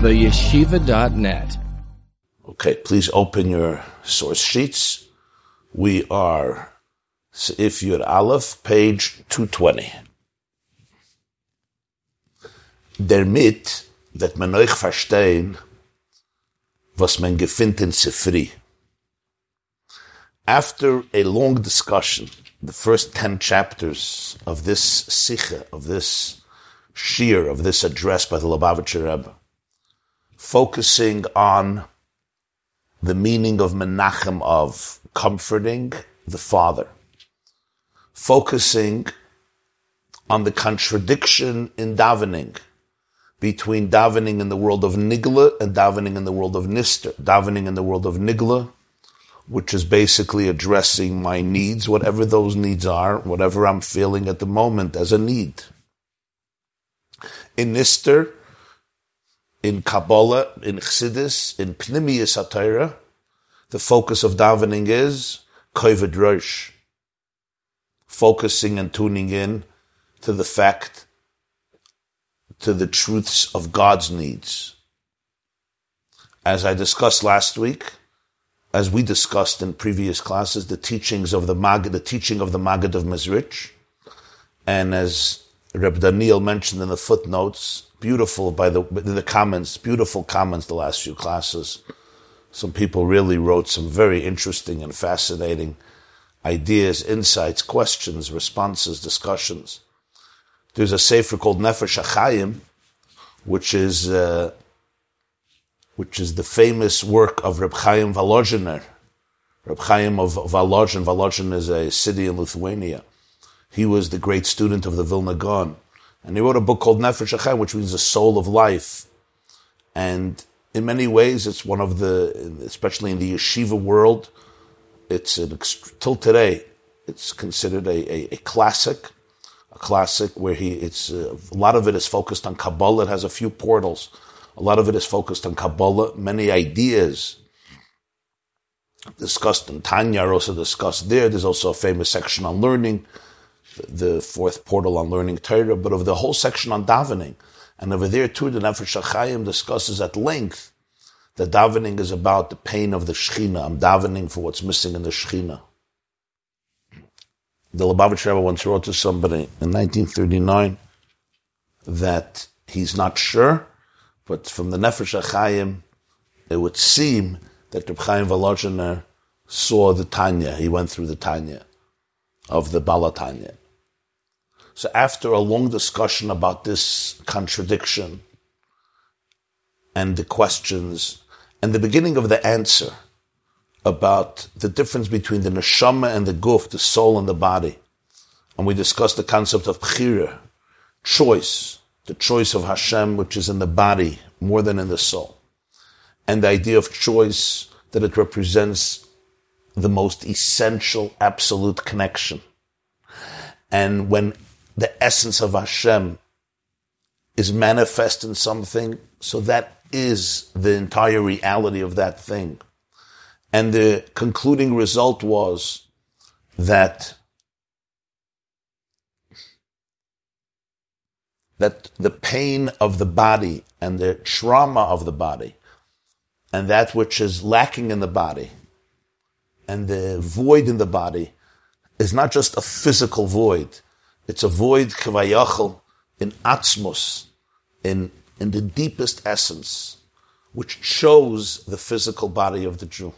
theyeshiva.net. Okay, please open your source sheets. We are if you're Aleph, page 220. Der mit, that man euch verstehen, was man gefindt in Sifri. After a long discussion, the first 10 chapters of this sikha, of this shir, of this address by the Lubavitcher Rebbe, focusing on the meaning of Menachem Av comforting the father, focusing on the contradiction in davening between davening in the world of Nigla and davening in the world of Nister. Davening in the world of Nigla, which is basically addressing my needs, whatever those needs are, whatever I'm feeling at the moment as a need. In Nister, in Kabbalah, in Chassidus, in Pnimiyas HaTorah, the focus of davening is Kovid Rosh, focusing and tuning in to the fact to the truths of God's needs. As I discussed last week, as we discussed in previous classes, the teachings of the Mag, the teaching of the Maggid of Mezrich, and as Reb Daniel mentioned in the footnotes, beautiful by the the comments, beautiful comments the last few classes. Some people really wrote some very interesting and fascinating ideas, insights, questions, responses, discussions. There's a sefer called Nefesh HaChaim, which is uh, which is the famous work of Reb Chaim Volozhiner. Reb Chaim of Volozhin. Volozhin is a city in Lithuania. He was the great student of the Vilna Gaon. And he wrote a book called Nefesh which means the soul of life. And in many ways, it's one of the, especially in the yeshiva world, it's an, till today, it's considered a, a, a classic a classic where he it's uh, a lot of it is focused on Kabbalah. It has a few portals. A lot of it is focused on Kabbalah. Many ideas discussed in Tanya are also discussed there. There's also a famous section on learning, the fourth portal on learning Torah, but of the whole section on davening. And over there too, the Nefesh HaChaim discusses at length that davening is about the pain of the Shechina. I'm davening for what's missing in the Shechina. The Lubavitch Rebbe once wrote to somebody in 1939 that he's not sure, but from the Nefesh HaChaim, it would seem that Reb Chaim Volozhiner saw the Tanya. He went through the Tanya of the Balatanya. So after a long discussion about this contradiction and the questions and the beginning of the answer, about the difference between the neshama and the guf, the soul and the body. And we discussed the concept of bchira, choice, the choice of Hashem, which is in the body more than in the soul. And the idea of choice, that it represents the most essential, absolute connection. And when the essence of Hashem is manifest in something, so that is the entire reality of that thing. And the concluding result was that that the pain of the body and the trauma of the body and that which is lacking in the body and the void in the body is not just a physical void. It's a void kavayachal in atzmos, in, in the deepest essence, which shows the physical body of the Jew.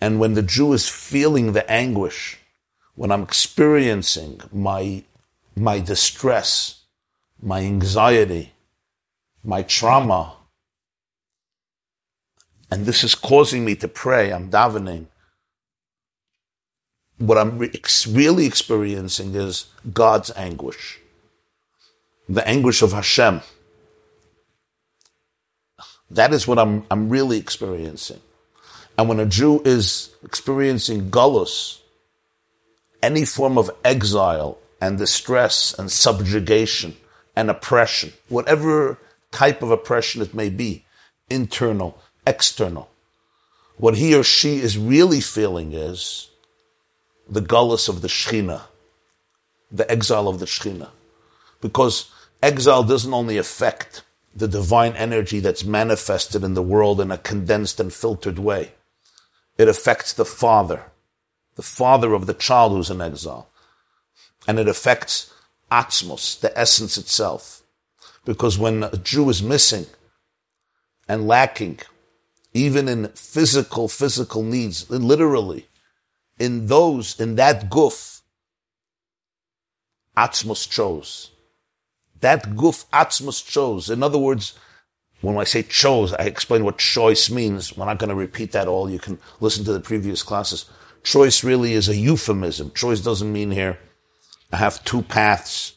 And when the Jew is feeling the anguish, when I'm experiencing my, my distress, my anxiety, my trauma, and this is causing me to pray, I'm davening. What I'm re- really experiencing is God's anguish, the anguish of Hashem. That is what I'm, I'm really experiencing. And when a Jew is experiencing gullus, any form of exile and distress and subjugation and oppression, whatever type of oppression it may be, internal, external, what he or she is really feeling is the gullus of the Shechina, the exile of the Shechina. Because exile doesn't only affect the divine energy that's manifested in the world in a condensed and filtered way. It affects the father, the father of the child who's in exile. And it affects Atzmos, the essence itself. Because when a Jew is missing and lacking, even in physical, physical needs, literally, in those, in that guf, Atzmos chose. That guf Atzmos chose. In other words, when I say chose, I explain what choice means. We're not going to repeat that all. You can listen to the previous classes. Choice really is a euphemism. Choice doesn't mean here I have two paths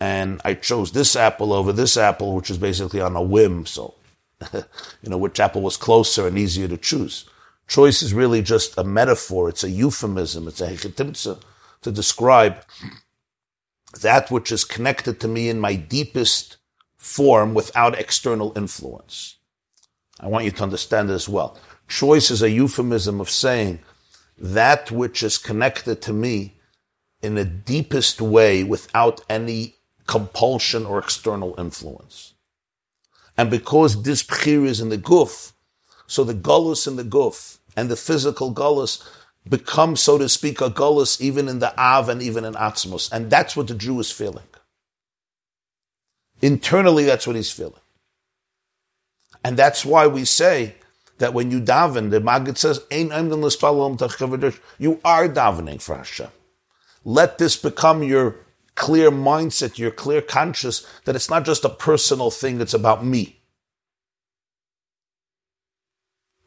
and I chose this apple over this apple, which is basically on a whim. So, you know, which apple was closer and easier to choose. Choice is really just a metaphor. It's a euphemism. It's a hechetimtza to describe that which is connected to me in my deepest form without external influence. I want you to understand this well. Choice is a euphemism of saying that which is connected to me in the deepest way without any compulsion or external influence. And because this bchir is in the guf, so the gullus in the guf and the physical gullus become, so to speak, a gullus even in the av and even in atzmos. And that's what the Jew is feeling. Internally, that's what he's feeling. And that's why we say that when you daven, the Maggid says, you are davening for Hashem. Let this become your clear mindset, your clear conscious that it's not just a personal thing, it's about me.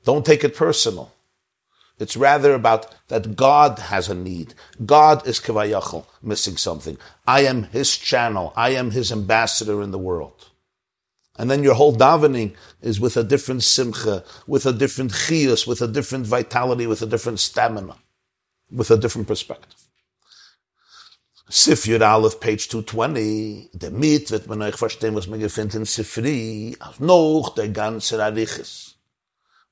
Don't take it personal. It's rather about that God has a need. God is kavayachal, missing something. I am His channel. I am His ambassador in the world. And then your whole davening is with a different simcha, with a different chiyus, with a different vitality, with a different stamina, with a different perspective. Sif Yud Aleph, page 220, der Miet wird man euch was man in Sifri, als noch der ganze Ariches.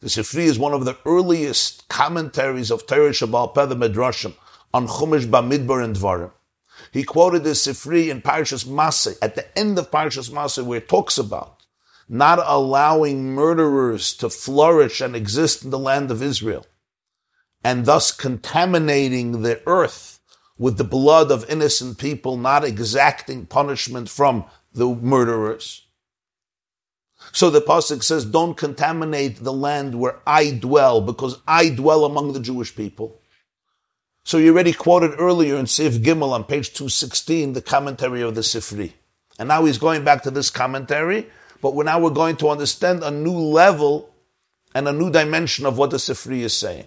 the Sifri is one of the earliest commentaries of Torah Shebaal Peh, the Midrashim, on Chumash Bamidbar and Dvarim. He quoted the Sifri in Parashas Masay, at the end of Parashas Masay, where it talks about not allowing murderers to flourish and exist in the land of Israel, and thus contaminating the earth with the blood of innocent people, not exacting punishment from the murderers. So the pasuk says, "Don't contaminate the land where I dwell, because I dwell among the Jewish people." So you already quoted earlier in Sif Gimel on page two sixteen the commentary of the Sifri, and now he's going back to this commentary. But we're now we're going to understand a new level and a new dimension of what the Sifri is saying.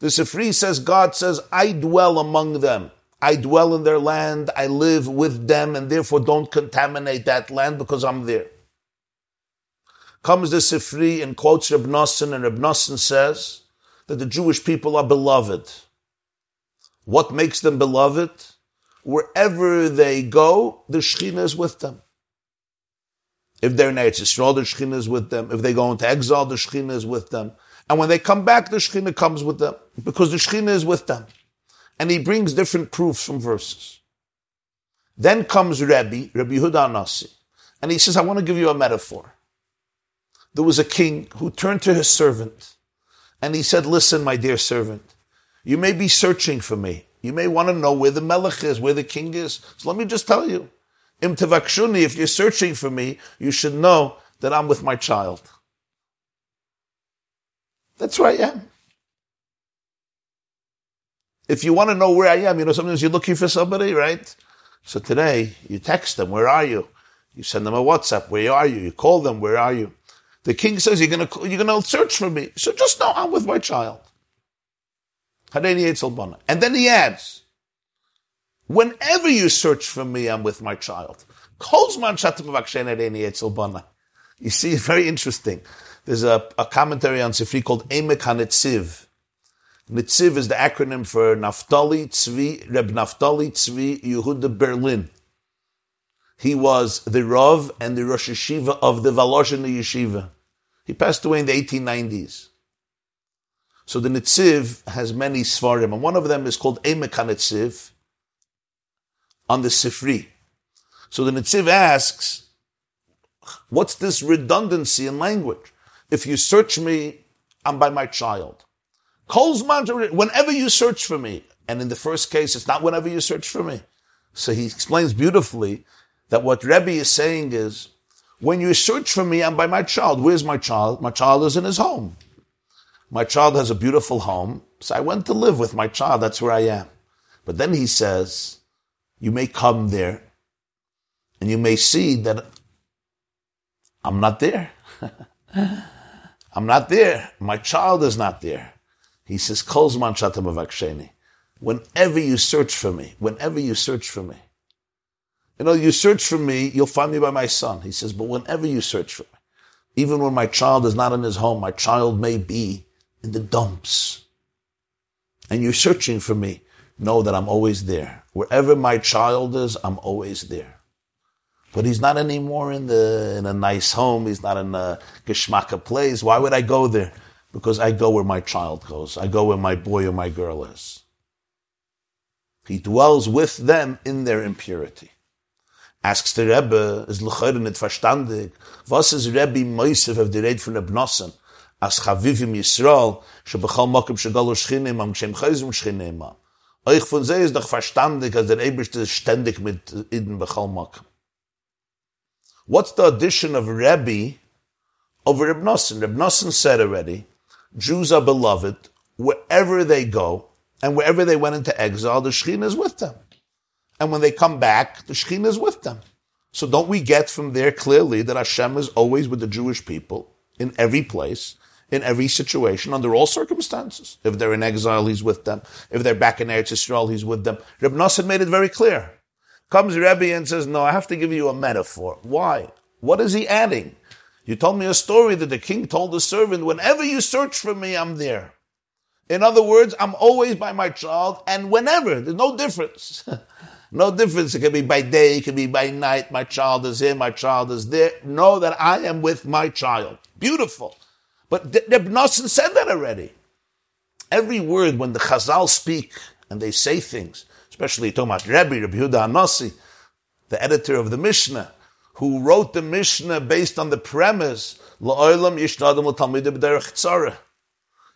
The Sifri says, God says, I dwell among them. I dwell in their land. I live with them and therefore don't contaminate that land because I'm there comes the Sifri and quotes Reb Nosson, and Reb Nosson says that the Jewish people are beloved. What makes them beloved? Wherever they go, the Shekhinah is with them. If they're in Eretz Yisrael, the Shekhinah is with them. If they go into exile, the Shekhinah is with them. And when they come back, the Shekhinah comes with them because the Shekhinah is with them. And he brings different proofs from verses. Then comes Rabbi, Rabbi Huda Nasi, and he says, I want to give you a metaphor there was a king who turned to his servant and he said, Listen, my dear servant, you may be searching for me. You may want to know where the melech is, where the king is. So let me just tell you, Im tevakshuni, if you're searching for me, you should know that I'm with my child. That's where I am. If you want to know where I am, you know, sometimes you're looking for somebody, right? So today, you text them, where are you? You send them a WhatsApp, where are you? You call them, where are you? The king says, you're going to, you're going to search for me. So just know I'm with my child. And then he adds, whenever you search for me, I'm with my child. You see, it's very interesting. There's a, a commentary on Sifri called Emek HaNetziv. Netziv is the acronym for Naftali Tzvi, Reb Naftali Tzvi Yehuda Berlin. He was the Rav and the Rosh Yeshiva of the Volozhiner Yeshiva. He passed away in the 1890s. So the Netziv has many Svarim, and one of them is called Emek HaNetziv on the Sifri. So the Netziv asks, what's this redundancy in language? If you search me, I'm by my child. Whenever you search for me, and in the first case, it's not whenever you search for me. So he explains beautifully that what Rebbe is saying is, when you search for me, I'm by my child. Where's my child? My child is in his home. My child has a beautiful home, so I went to live with my child. That's where I am. But then he says, you may come there and you may see that I'm not there. I'm not there. My child is not there. He says, Kolzman shatam Whenever you search for me, whenever you search for me, you know, you search for me, you'll find me by my son. He says, but whenever you search for me, even when my child is not in his home, my child may be in the dumps. And you're searching for me, know that I'm always there. Wherever my child is, I'm always there. But he's not anymore in the in a nice home. He's not in a geschmacka place. Why would I go there? Because I go where my child goes. I go where my boy or my girl is. He dwells with them in their impurity. Asks the Rebbe, is l'chayr nicht verstandig, was is Rebbe Moisef of the Red von Ebnossen, as Chavivim Yisrael, shebechal mokim shegalu shchinim am kshem chayzim shchinim am. Euch von sie ist doch verstandig, als der Eberste ständig mit Iden bechal mokim. What's the addition of Rebbe over? Reb Nosson said already, Jews are beloved wherever they go, and wherever they went into exile, the Shekhinah is with them. And when they come back, the Shekhinah is with them. So don't we get from there clearly that Hashem is always with the Jewish people in every place, in every situation, under all circumstances. If they're in exile, he's with them. If they're back in Eretz Yisrael, he's with them. Reb Nosson made it very clear. Comes Rebbe and says, no, I have to give you a metaphor. Why? What is he adding? You told me a story that the king told the servant, whenever you search for me, I'm there. In other words, I'm always by my child and whenever. There's no difference. no difference. It can be by day, it can be by night. My child is here, my child is there. Know that I am with my child. Beautiful. But Reb Nosson said that already. Every word when the Chazal speak and they say things, especially Tomat Rebbe, Rabbi Yehuda HaNasi, the editor of the Mishnah, who wrote the Mishnah based on the premise,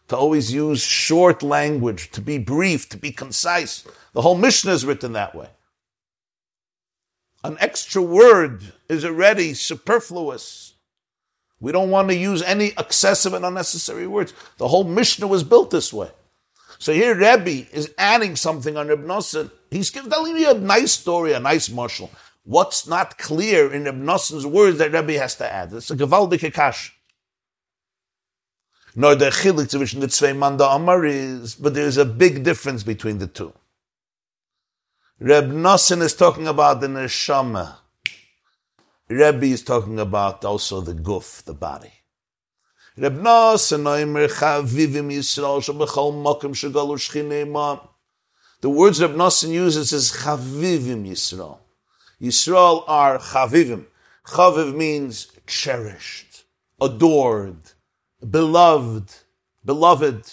to always use short language, to be brief, to be concise. The whole Mishnah is written that way. An extra word is already superfluous. We don't want to use any excessive and unnecessary words. The whole Mishnah was built this way. So here Rebbe is adding something on Reb Nosson. He's telling me a nice story, a nice mashal. What's not clear in Reb Nosson's words that Rebbe has to add? It's a gewaldige kash. Nor the chilik between the zwei manda amar is, but there's a big difference between the two. Reb Nosson is talking about the neshama. Rebbe is talking about also the guf, the body. Reb Nosson oimer chavivim Yisrael mokim The words Reb Nosson uses is chavivim Yisrael. Yisrael are chavivim. Chaviv means cherished, adored, beloved, beloved.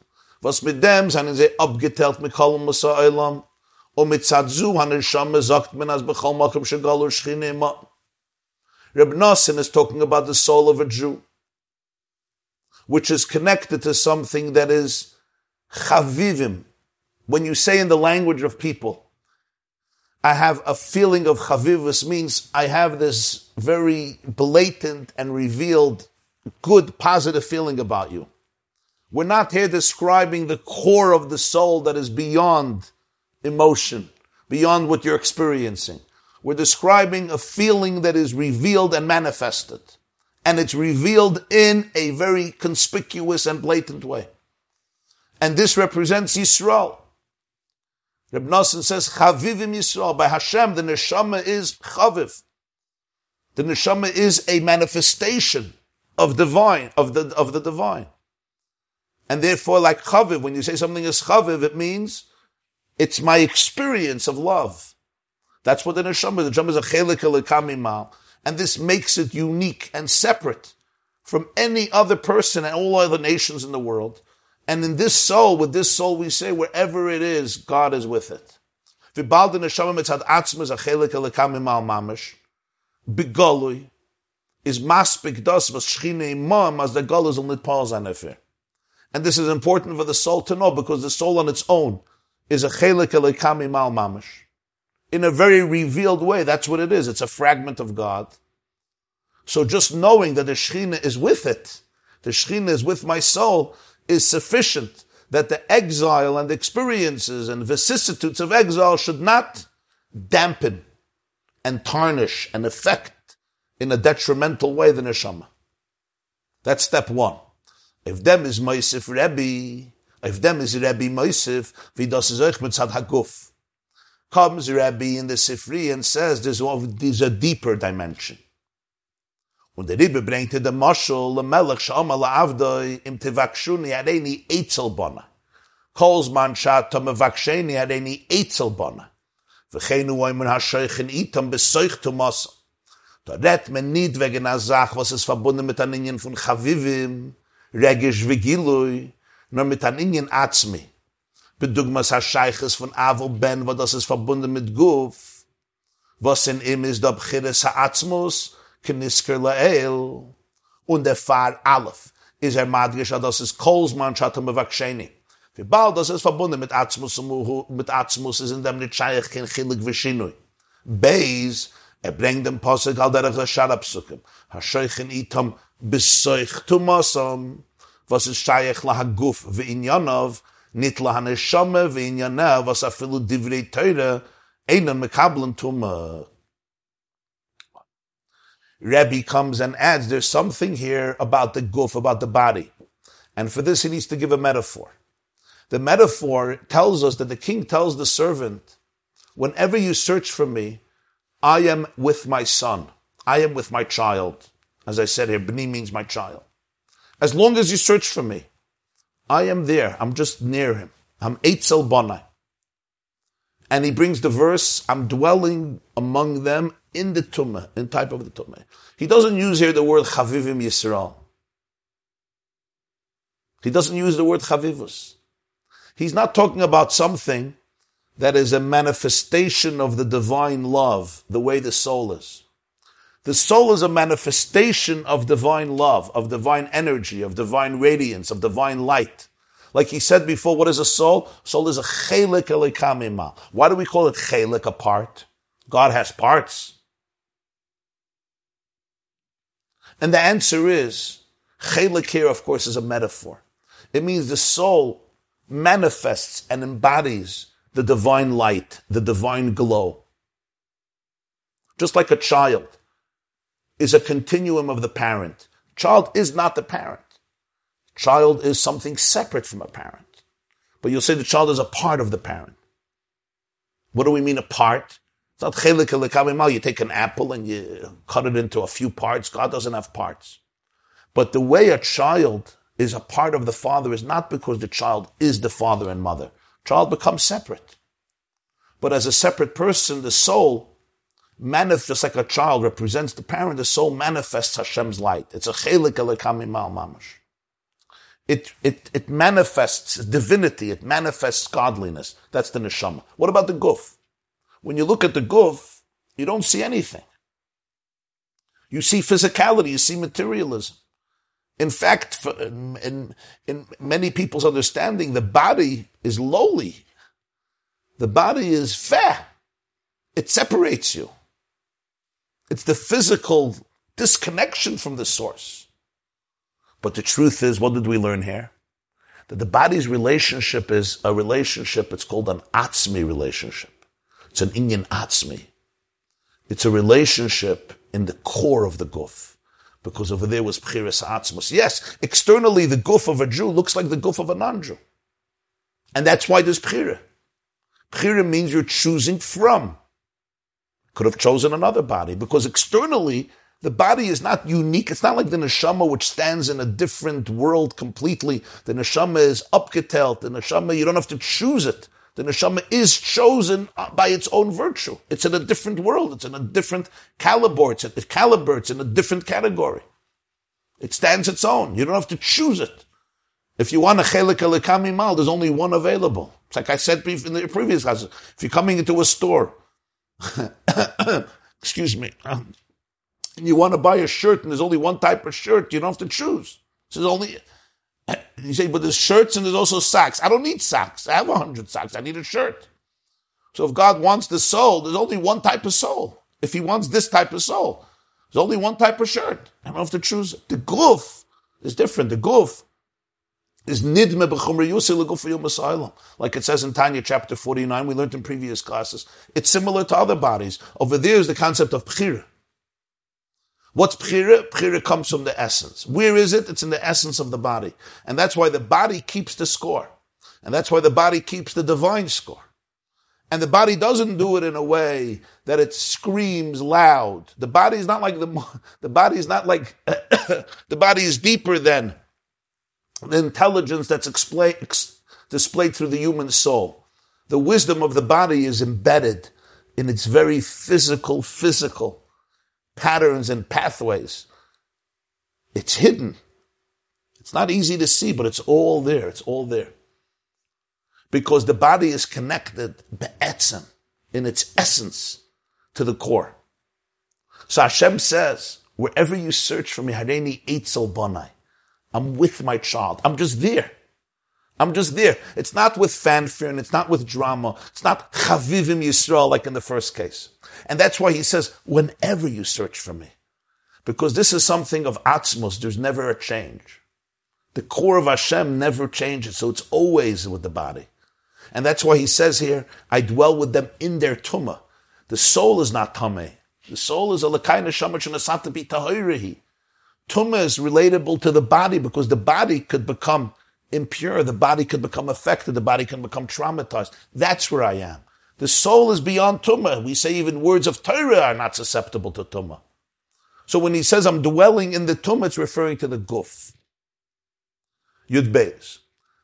Was mit dem sie abgeteilt mit Eilam. Und mit ha-neshama sagt man imam. Reb Nosson is talking about the soul of a Jew, which is connected to something that is chavivim. When you say in the language of people, I have a feeling of chavivus means I have this very blatant and revealed good, positive feeling about you. We're not here describing the core of the soul that is beyond emotion, beyond what you're experiencing. We're describing a feeling that is revealed and manifested. And it's revealed in a very conspicuous and blatant way. And this represents Yisrael. Reb Nosson says, Chavivim Yisrael. By Hashem, the neshama is chaviv. The neshama is a manifestation of divine, of the, of the divine. And therefore, like chaviv, when you say something is chaviv, it means it's my experience of love. That's what the neshama is. The neshama is a chelik and this makes it unique and separate from any other person and all other nations in the world. And in this soul, with this soul, we say wherever it is, God is with it. Begolui is maspik das was schine imam as the gol is on lit pause on And this is important for the soul to know because the soul on its own is a chelik elekami mal mamish. In a very revealed way, that's what it is. It's a fragment of God. So just knowing that the Shekhinah is with it, the Shekhinah is with my soul, is sufficient that the exile and experiences and vicissitudes of exile should not dampen and tarnish and affect in a detrimental way the neshama. That's step one. If them is Moisif Rebbe, if them is Rebbe Moisif, vidas is euch mitzad haguf. Comes Rebbe in the Sifri and says there's, there's a deeper dimension. Und der Rebbe bringt der Moschel, der Melech, Shama la'avdoi, im tevakshuni hareni eitzelbona. Kolzman shat tom evaksheni hareni eitzelbona. V'cheinu oimen ha-shoichen itam besoichtum osam. Da redt man nicht wegen einer Sache, was ist verbunden mit einem Ingen von Chavivim, Regish Vigilui, nur mit einem Ingen Atzmi. Bedugmas ha-Scheiches von Avo Ben, wo das ist verbunden mit Guf, was in ihm ist, ob Chiris ha-Atzmus, kenisker la'el, und der Fahr Aleph, ist er madrisch, das ist Kolzmann, schatum bevaksheni. Wie bald das ist verbunden mit Atzmus, mit Atzmus ist in dem nicht scheich kein Chilik Vishinui. Beis, Er bringt den Posig al derach der Sharapsukim. Ha-shoichen itam besoich tumasam, was ist shayach la ha-guf ve-inyanov, nit la ha-neshome ve-inyanov, was afilu divrei teure, einen mekablen tuma. Rebbe comes and adds, there's something here about the guf, about the body. And for this he needs to give a metaphor. The metaphor tells us that the king tells the servant, whenever you search for me, I am with my son. I am with my child. As I said here, Bni means my child. As long as you search for me, I am there. I'm just near him. I'm Eitzel Bonai. And he brings the verse, I'm dwelling among them in the Tumah, in type of the Tumah. He doesn't use here the word Chavivim Yisrael. He doesn't use the word Chavivus. He's not talking about something that is a manifestation of the divine love, the way the soul is. The soul is a manifestation of divine love, of divine energy, of divine radiance, of divine light. Like he said before, what is a soul? Soul is a chelik elikamima. Why do we call it chelik, a part? God has parts. And the answer is, chelik here, of course, is a metaphor. It means the soul manifests and embodies the divine light, the divine glow. Just like a child is a continuum of the parent. Child is not the parent. Child is something separate from a parent. But you'll say the child is a part of the parent. What do we mean a part? It's not chelik oh, You take an apple and you cut it into a few parts. God doesn't have parts. But the way a child is a part of the father is not because the child is the father and mother. Child becomes separate. But as a separate person, the soul manifests, just like a child represents the parent, the soul manifests Hashem's light. It's a chelik alekamimal mamash. It, it, it manifests divinity, it manifests godliness. That's the neshama. What about the guf? When you look at the guf, you don't see anything. You see physicality, you see materialism. In fact, in, in many people's understanding, the body is lowly. The body is fair. It separates you. It's the physical disconnection from the source. But the truth is, what did we learn here? That the body's relationship is a relationship, it's called an atzmi relationship. It's an inyan atzmi. It's a relationship in the core of the guf. Because over there was Pchiris Atzmus. Yes, externally the guf of a Jew looks like the guf of a non-Jew. And that's why there's Pchira. Pchira means you're choosing from. Could have chosen another body because externally the body is not unique. It's not like the neshama which stands in a different world completely. The neshama is upgetelt. The neshama, you don't have to choose it. The neshama is chosen uh, by its own virtue. It's in a different world. It's in a different caliber. It's, a, caliber. It's in a different category. It stands its own. You don't have to choose it. If you want a chelik alikami mal, there's only one available. It's like I said in the previous classes. If you're coming into a store, excuse me, and you want to buy a shirt and there's only one type of shirt, you don't have to choose. There's only you say, but there's shirts and there's also socks. I don't need socks. I have a hundred socks. I need a shirt. So if God wants the soul, there's only one type of soul. If He wants this type of soul, there's only one type of shirt. I don't have to choose. The guf is different. The guf is nidme b'chumri yusil Like it says in Tanya chapter 49, we learned in previous classes. It's similar to other bodies. Over there is the concept of pchira. What's Pchira? Pchira comes from the essence. Where is it? It's in the essence of the body. And that's why the body keeps the score. And that's why the body keeps the divine score. And the body doesn't do it in a way that it screams loud. The body is not like the, the body is not like, the body is deeper than the intelligence that's explain, ex, displayed through the human soul. The wisdom of the body is embedded in its very physical, physical patterns and pathways. It's hidden. It's not easy to see, but it's all there. It's all there. Because the body is connected, be'etzem, in its essence, to the core. So Hashem says, wherever you search for me, Hareni Eitzel Bonai, I'm with my child. I'm just there. I'm just there. It's not with fanfare and it's not with drama. It's not Chavivim Yisrael like in the first case. And that's why he says, whenever you search for me. Because this is something of Atzmos. There's never a change. The core of Hashem never changes. So it's always with the body. And that's why he says here, I dwell with them in their tumah. The soul is not tameh. The soul is a lekaina shamach and. Tumah is relatable to the body because the body could become impure. The body could become affected. The body can become traumatized. That's where I am. The soul is beyond tumah. We say even words of Torah are not susceptible to tumah. So when he says I'm dwelling in the tumah, it's referring to the guf. Yud Beis.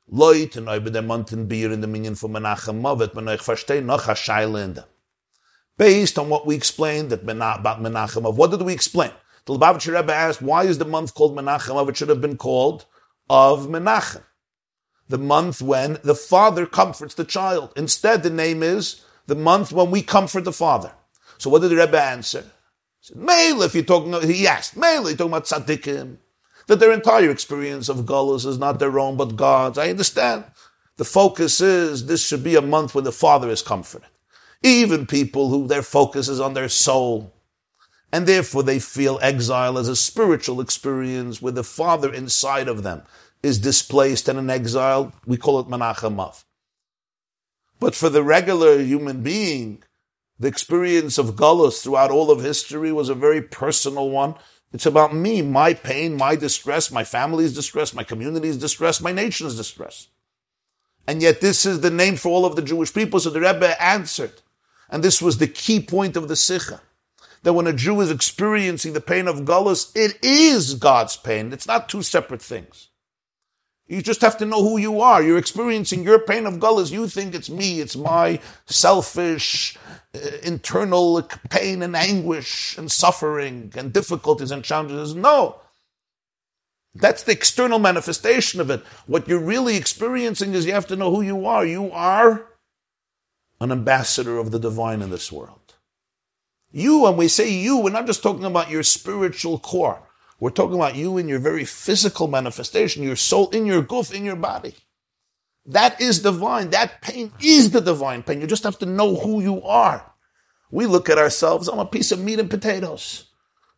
Leut and over der Monten Bier in the Minyan for Menachem verstehen noch Based on what we explained about Menachem Av what did we explain? The Lubavitcher Rebbe asked, why is the month called Menachem Av? It should have been called Av Menachem. The month when the father comforts the child. Instead, the name is the month when we comfort the Father. So what did the Rebbe answer? He said, Mele, if you're talking, he asked, Mele, you're talking about tzaddikim, that their entire experience of Golos is not their own, but God's. I understand. The focus is this should be a month when the Father is comforted. Even people who their focus is on their soul, and therefore they feel exile as a spiritual experience where the Father inside of them is displaced and in exile, we call it Menachem Av. But for the regular human being, the experience of Gullus throughout all of history was a very personal one. It's about me, my pain, my distress, my family's distress, my community's distress, my nation's distress. And yet this is the name for all of the Jewish people. So the Rebbe answered. And this was the key point of the Sikha. That when a Jew is experiencing the pain of Gullus, it is God's pain. It's not two separate things. You just have to know who you are. You're experiencing your pain of gullus. You think it's me. It's my selfish, uh, internal pain and anguish and suffering and difficulties and challenges. No. That's the external manifestation of it. What you're really experiencing is you have to know who you are. You are an ambassador of the divine in this world. You, when we say you, we're not just talking about your spiritual core. We're talking about you in your very physical manifestation, your soul in your guf, in your body. That is divine. That pain is the divine pain. You just have to know who you are. We look at ourselves, I'm a piece of meat and potatoes.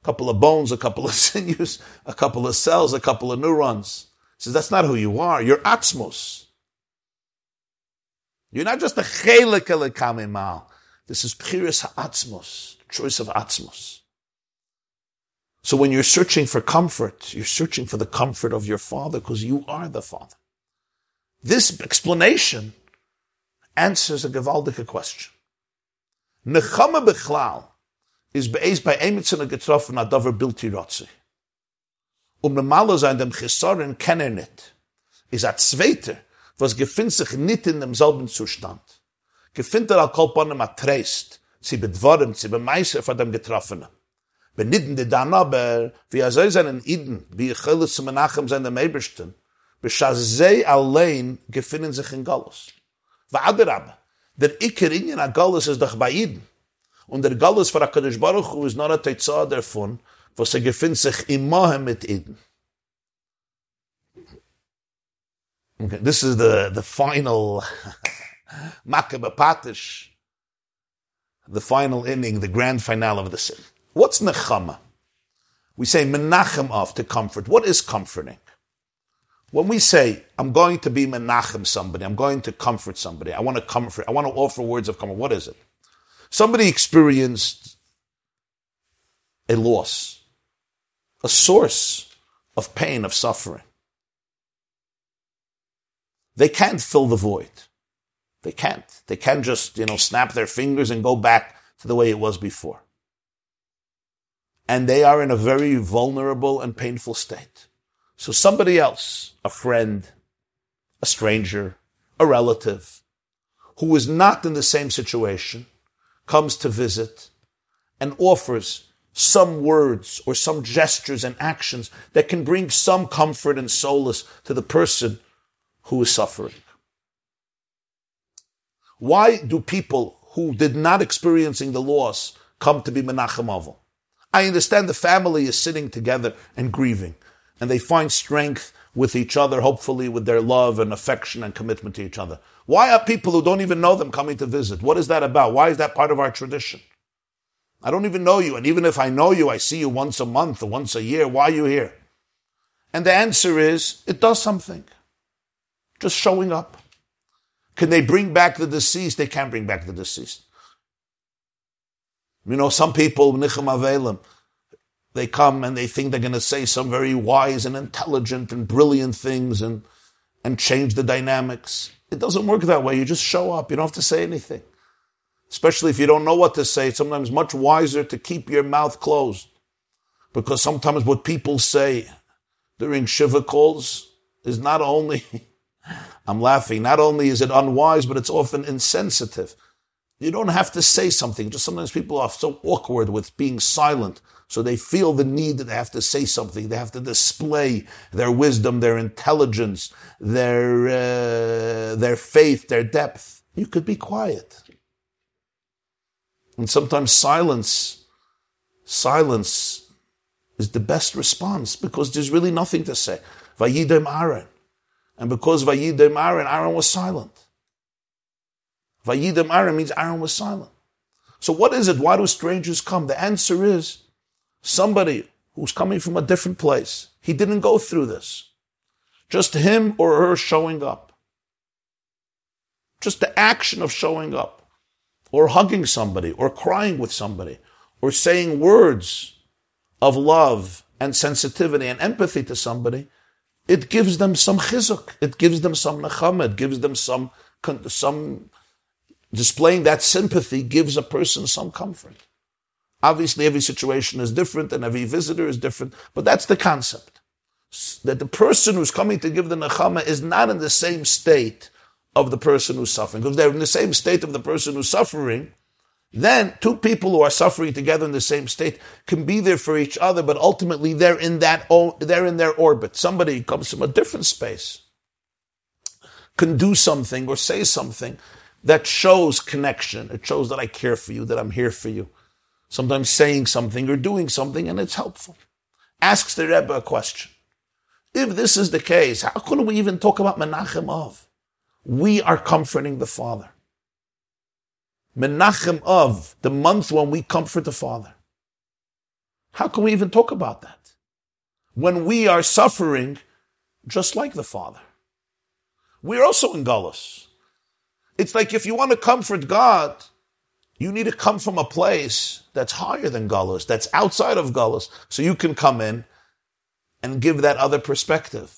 A couple of bones, a couple of sinews, a couple of cells, a couple of neurons. Says, that's not who you are. You're atzmos. You're not just a chelik elekamemal. This is pchiris ha'atzmos, choice of atzmos. So when you're searching for comfort, you're searching for the comfort of your father because you are the father. This explanation answers a gewaldige question. Nechama bechlal is be'ez by emitzen getroffen a dover bilti rotzi. Um normale sein dem Chesoren kennen. Is a zweiter, was gefindt sich nit in demselben Zustand. Gefindt er al kolponem a sie bedworem, sie bemeißen von dem Getroffenen. Wenn nicht in der Dann aber, wie er soll seinen Iden, wie ich chöle zu Menachem sein dem Ebersten, beschaß sie allein gefinnen sich in Gallus. Wa ader aber, der Iker in jener Gallus ist doch bei Iden. Und der Gallus für Akadosh Baruch Hu ist nur ein Teizah davon, wo sie gefinnt sich im Mohem mit Iden. Okay, this is the, the final Makkabapatish. The final inning, the grand finale of the sin. What's nechama? We say menachem Av to comfort. What is comforting? When we say, I'm going to be menachem somebody, I'm going to comfort somebody, I want to comfort, I want to offer words of comfort, what is it? Somebody experienced a loss, a source of pain, of suffering. They can't fill the void. They can't. They can't just, you know, snap their fingers and go back to the way it was before. And they are in a very vulnerable and painful state. So somebody else, a friend, a stranger, a relative, who is not in the same situation, comes to visit and offers some words or some gestures and actions that can bring some comfort and solace to the person who is suffering. Why do people who did not experiencing the loss come to be Menachem Avon? I understand the family is sitting together and grieving, and they find strength with each other, hopefully with their love and affection and commitment to each other. Why are people who don't even know them coming to visit? What is that about? Why is that part of our tradition? I don't even know you, and even if I know you, I see you once a month or once a year. Why are you here? And the answer is, it does something. Just showing up. Can they bring back the deceased? They can't bring back the deceased. You know, some people, Nichum Avelim, they come and they think they're going to say some very wise and intelligent and brilliant things and, and change the dynamics. It doesn't work that way. You just show up. You don't have to say anything. Especially if you don't know what to say, it's sometimes much wiser to keep your mouth closed. Because sometimes what people say during Shiva calls is not only, I'm laughing, not only is it unwise, but it's often insensitive. You don't have to say something. Just sometimes people are so awkward with being silent. So they feel the need that they have to say something. They have to display their wisdom, their intelligence, their, uh, their faith, their depth. You could be quiet. And sometimes silence, silence is the best response because there's really nothing to say. Vayidem Aaron. And because Vayidem Aaron, Aaron was silent. Vayidem Aaron means Aaron was silent. So what is it? Why do strangers come? The answer is somebody who's coming from a different place. He didn't go through this. Just him or her showing up. Just the action of showing up, or hugging somebody, or crying with somebody, or saying words of love and sensitivity and empathy to somebody, it gives them some chizuk. It gives them some nechama. It gives them some, some, displaying that sympathy gives a person some comfort. Obviously, every situation is different and every visitor is different, but that's the concept. That the person who's coming to give the nechama is not in the same state of the person who's suffering. Because they're in the same state of the person who's suffering, then two people who are suffering together in the same state can be there for each other, but ultimately they're in that, they're in their orbit. Somebody comes from a different space can do something or say something that shows connection. It shows that I care for you, that I'm here for you sometimes saying something or doing something, and it's helpful. Asks the Rebbe a question. If this is the case, how couldn't we even talk about Menachem Av? We are comforting the Father. Menachem Av, the month when we comfort the Father. How can we even talk about that? When we are suffering just like the Father. We're also in Gullus. It's like if you want to comfort God, you need to come from a place that's higher than Gullus, that's outside of Gullus, so you can come in and give that other perspective.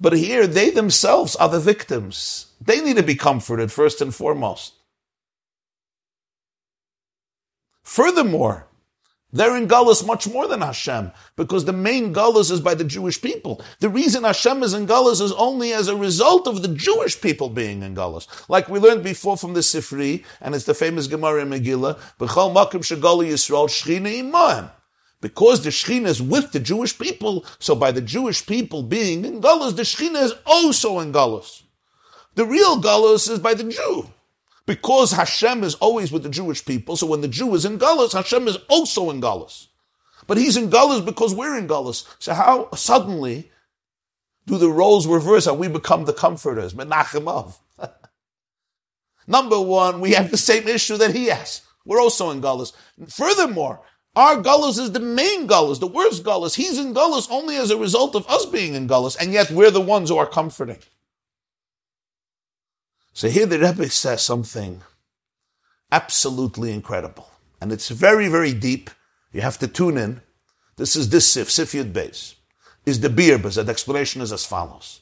But here, they themselves are the victims. They need to be comforted first and foremost. Furthermore, they're in Gullus much more than Hashem, because the main Gullus is by the Jewish people. The reason Hashem is in Gullus is only as a result of the Jewish people being in Gullus. Like we learned before from the Sifri, and it's the famous Gemara in Megillah, B'chol Makim Shagali Yisrael Shechina Imahem. Because the Shechina is with the Jewish people, so by the Jewish people being in Gullus, the Shechina is also in Gullus. The real Gullus is by the Jew. Because Hashem is always with the Jewish people, so when the Jew is in Galus, Hashem is also in Galus. But he's in Galus because we're in Galus. So how suddenly do the roles reverse and we become the comforters? Menachem Number one, we have the same issue that he has. We're also in Galus. Furthermore, our Gullus is the main Gullus, the worst Gullus. He's in Gullus only as a result of us being in Gullus, and yet we're the ones who are comforting. So here the Rebbe says something absolutely incredible. And it's very, very deep. You have to tune in. This is this Sif, Sif Yud Beis. Is the beer, but the explanation is as follows.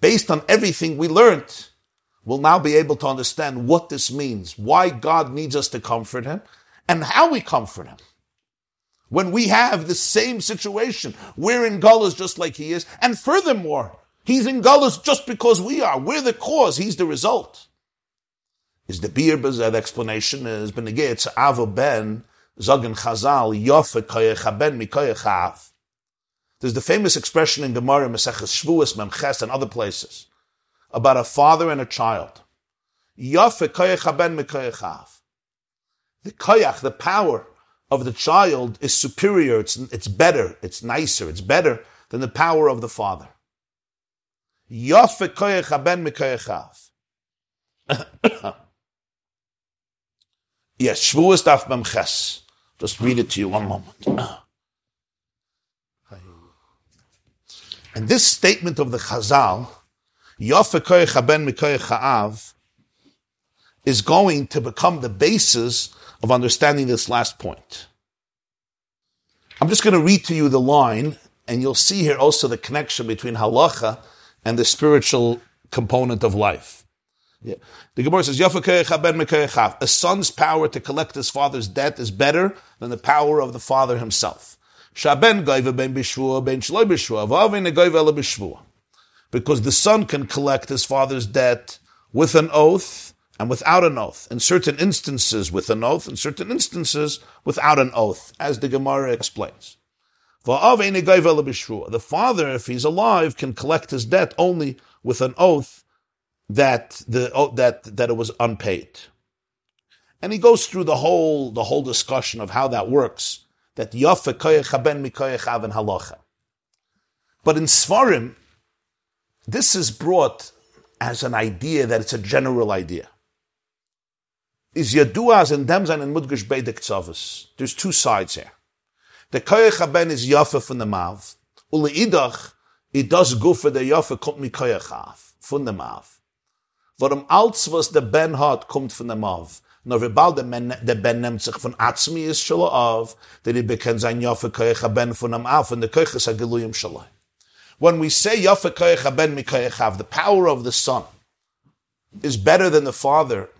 Based on everything we learned, we'll now be able to understand what this means, why God needs us to comfort Him, and how we comfort Him. When we have the same situation, we're in Gullus just like He is, and furthermore, He's in Gullus just because we are. We're the cause. He's the result. Is the beer that explanation is benegitz avo ben zagen chazal yofe koyech ben mikoyech There's the famous expression in Gemara, Maseches Shvuas, Memches, and other places about a father and a child. Yofe koyech ben mikoyech The koyach, the power of the child is superior. It's, it's better. It's nicer. It's better than the power of the father. Yofe koyech haben mikoyechav. Yes, Shavuos daf memches. Just read it to you one moment. And this statement of the Chazal, Yofe koyech haben mikoyechav, is going to become the basis of understanding this last point. I'm just going to read to you the line, and you'll see here also the connection between halacha and the spiritual component of life. Yeah. The Gemara says, A son's power to collect his father's debt is better than the power of the father himself. Because the son can collect his father's debt with an oath and without an oath. In certain instances with an oath, in certain instances without an oath, as the Gemara explains. The father, if he's alive, can collect his debt only with an oath that the that that it was unpaid. And he goes through the whole the whole discussion of how that works. That halacha. But in Svarim, this is brought as an idea that it's a general idea. Is yaduas and demzan and mudgish bedek There's two sides here. The koyach haben is yafa from the mav. Ule idach, it does go for the yafa kommt mi koyach af, von der mav. Warum als was der ben hat, kommt von der mav. Nur wie bald der ben nimmt sich von atzmi ist shalo av, that he bekennt sein yafa koyach haben von dem av, und der koyach is a geluyim. When we say yafa koyach haben mi koyach the power of the son is better than the father,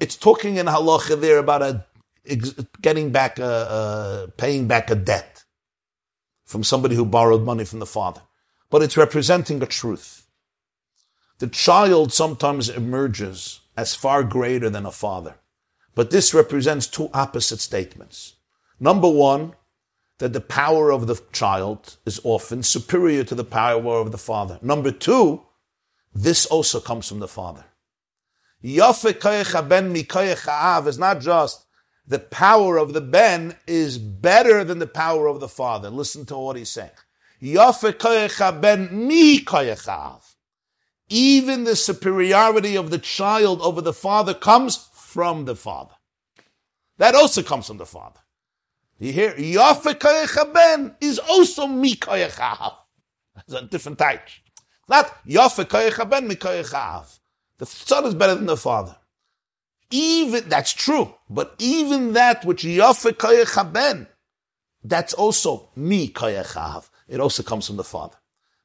it's talking in halacha there about a getting back a, a, paying back a debt from somebody who borrowed money from the father. But it's representing a truth. The child sometimes emerges as far greater than a father. But this represents two opposite statements. Number one, that the power of the child is often superior to the power of the father. Number two, this also comes from the father. Yafik ben mikayach ha'av is not just the power of the ben is better than the power of the father. Listen to what he's saying. Even the superiority of the child over the father comes from the father. That also comes from the father. You hear, ben is also mi koyechav. It's a different type. Not ben mikoyechav. The son is better than the father. Even, that's true, but even that which Yafe ben, that's also mi koyechav. It also comes from the father.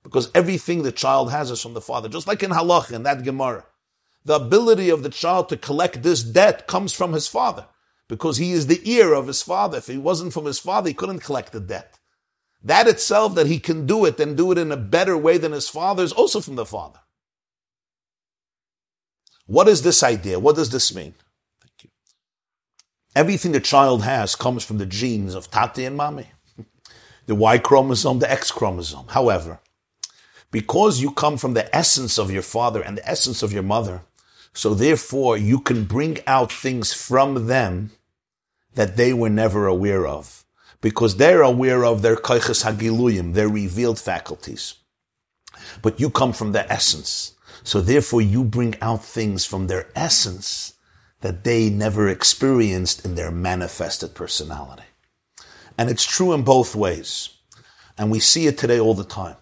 Because everything the child has is from the father. Just like in Halach, in that Gemara. The ability of the child to collect this debt comes from his father because he is the ear of his father. If he wasn't from his father, he couldn't collect the debt. That itself, that he can do it and do it in a better way than his father, is also from the father. What is this idea? What does this mean? Thank you. Everything the child has comes from the genes of Tati and Mami. The Y chromosome, the X chromosome. However, because you come from the essence of your father and the essence of your mother, so therefore you can bring out things from them that they were never aware of because they're aware of their koiches hagiluyim, their revealed faculties. But you come from the essence. So therefore you bring out things from their essence that they never experienced in their manifested personality. And it's true in both ways. And we see it today all the time.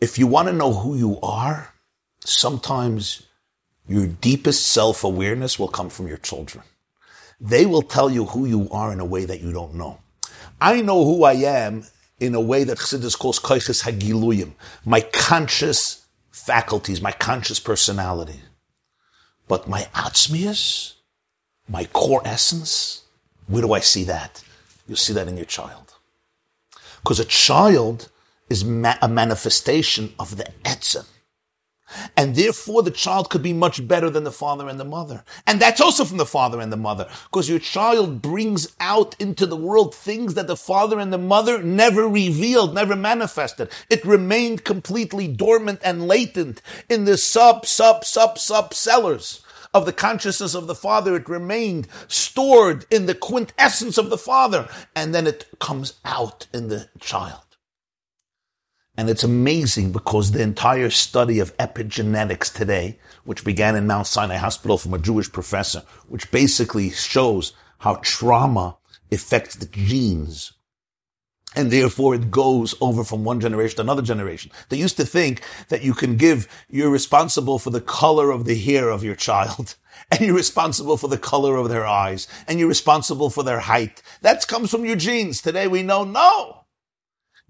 If you want to know who you are, sometimes your deepest self-awareness will come from your children. They will tell you who you are in a way that you don't know. I know who I am in a way that Chassidus calls koiches hagiluyim, my conscious faculties, my conscious personality. But my atzmius, my core essence, where do I see that? You'll see that in your child. Because a child is ma- a manifestation of the etzem. And therefore the child could be much better than the father and the mother. And that's also from the father and the mother. Because your child brings out into the world things that the father and the mother never revealed, never manifested. It remained completely dormant and latent in the sub, sub, sub, sub cellars of the consciousness of the father. It remained stored in the quintessence of the father. And then it comes out in the child. And it's amazing because the entire study of epigenetics today, which began in Mount Sinai Hospital from a Jewish professor, which basically shows how trauma affects the genes. And therefore it goes over from one generation to another generation. They used to think that you can give, you're responsible for the color of the hair of your child. And you're responsible for the color of their eyes. And you're responsible for their height. That comes from your genes. Today we know no.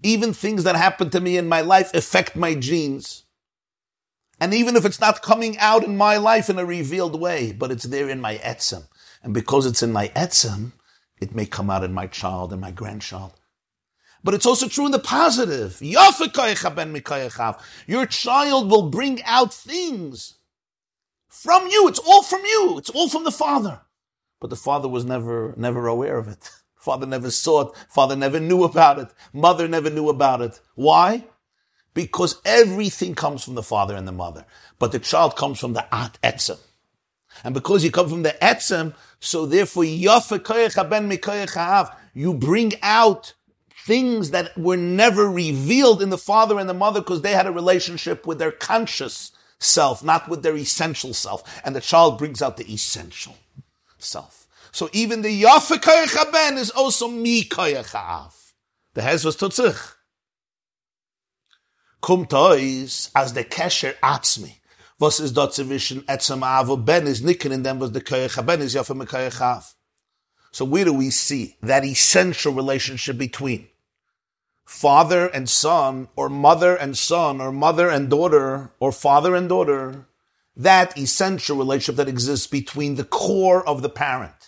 Even things that happen to me in my life affect my genes. And even if it's not coming out in my life in a revealed way, but it's there in my etzem. And because it's in my etzem, it may come out in my child and my grandchild. But it's also true in the positive. Your child will bring out things from you. It's all from you. It's all from the father. But the father was never, never aware of it. Father never saw it. Father never knew about it. Mother never knew about it. Why? Because everything comes from the father and the mother. But the child comes from the at etzem. And because you come from the etzem, so therefore you bring out things that were never revealed in the father and the mother because they had a relationship with their conscious self, not with their essential self. And the child brings out the essential self. So even the Yafa Koyach Ben is also Mi Koyach The Hez was Tutzich. Kum tois as the Kesher Atzmi. Was is dort zwischen Etzem Avo Ben is nicken and then was the Koyach Ben is Yafa So where do we see that essential relationship between father and son, or mother and son, or mother and daughter, or father and daughter? That essential relationship that exists between the core of the parent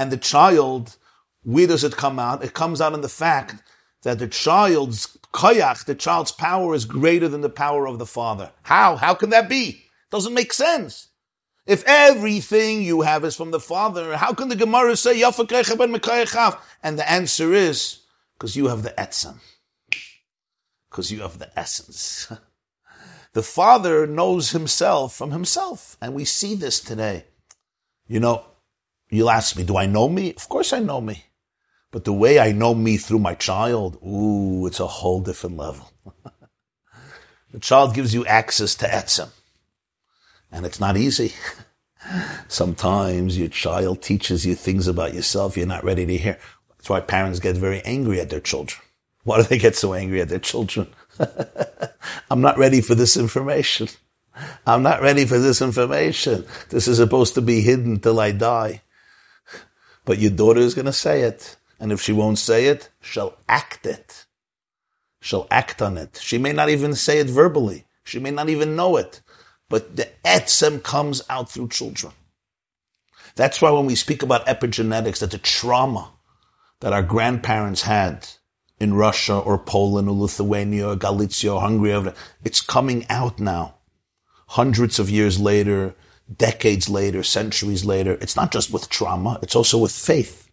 and the child, where does it come out? It comes out in the fact that the child's koyach, the child's power is greater than the power of the father. How? How can that be? Doesn't make sense. If everything you have is from the father, how can the Gemara say ben And the answer is because you have the etzem, because you have the essence. the father knows himself from himself, and we see this today. You know, You'll ask me, do I know me? Of course I know me. But the way I know me through my child, ooh, it's a whole different level. the child gives you access to etzem. And it's not easy. Sometimes your child teaches you things about yourself you're not ready to hear. That's why parents get very angry at their children. Why do they get so angry at their children? I'm not ready for this information. I'm not ready for this information. This is supposed to be hidden till I die. But your daughter is going to say it. And if she won't say it, she'll act it. She'll act on it. She may not even say it verbally. She may not even know it. But the etzem comes out through children. That's why when we speak about epigenetics, that the trauma that our grandparents had in Russia or Poland or Lithuania or Galicia or Hungary, it's coming out now. Hundreds of years later, decades later, centuries later. It's not just with trauma, it's also with faith.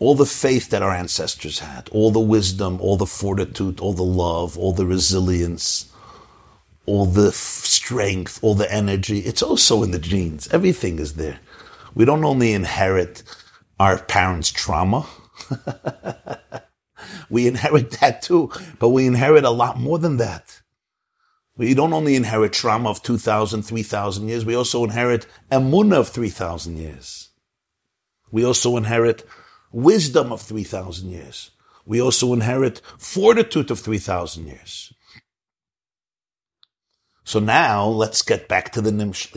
All the faith that our ancestors had, all the wisdom, all the fortitude, all the love, all the resilience, all the strength, all the energy, it's also in the genes. Everything is there. We don't only inherit our parents' trauma, we inherit that too, but we inherit a lot more than that. We don't only inherit trauma of 2,000, 3,000 years, we also inherit emunah of 3,000 years. We also inherit wisdom of 3,000 years. We also inherit fortitude of 3,000 years. So now let's get back to the nimshal.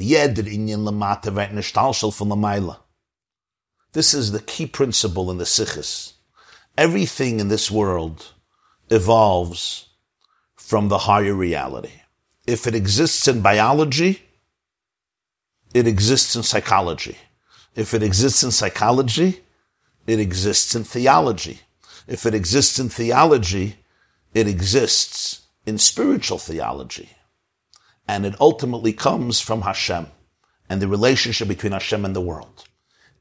This is the key principle in the Sikhs. Everything in this world evolves from the higher reality. If it exists in biology, it exists in psychology. If it exists in psychology, it exists in theology. If it exists in theology, it exists in spiritual theology. And it ultimately comes from Hashem and the relationship between Hashem and the world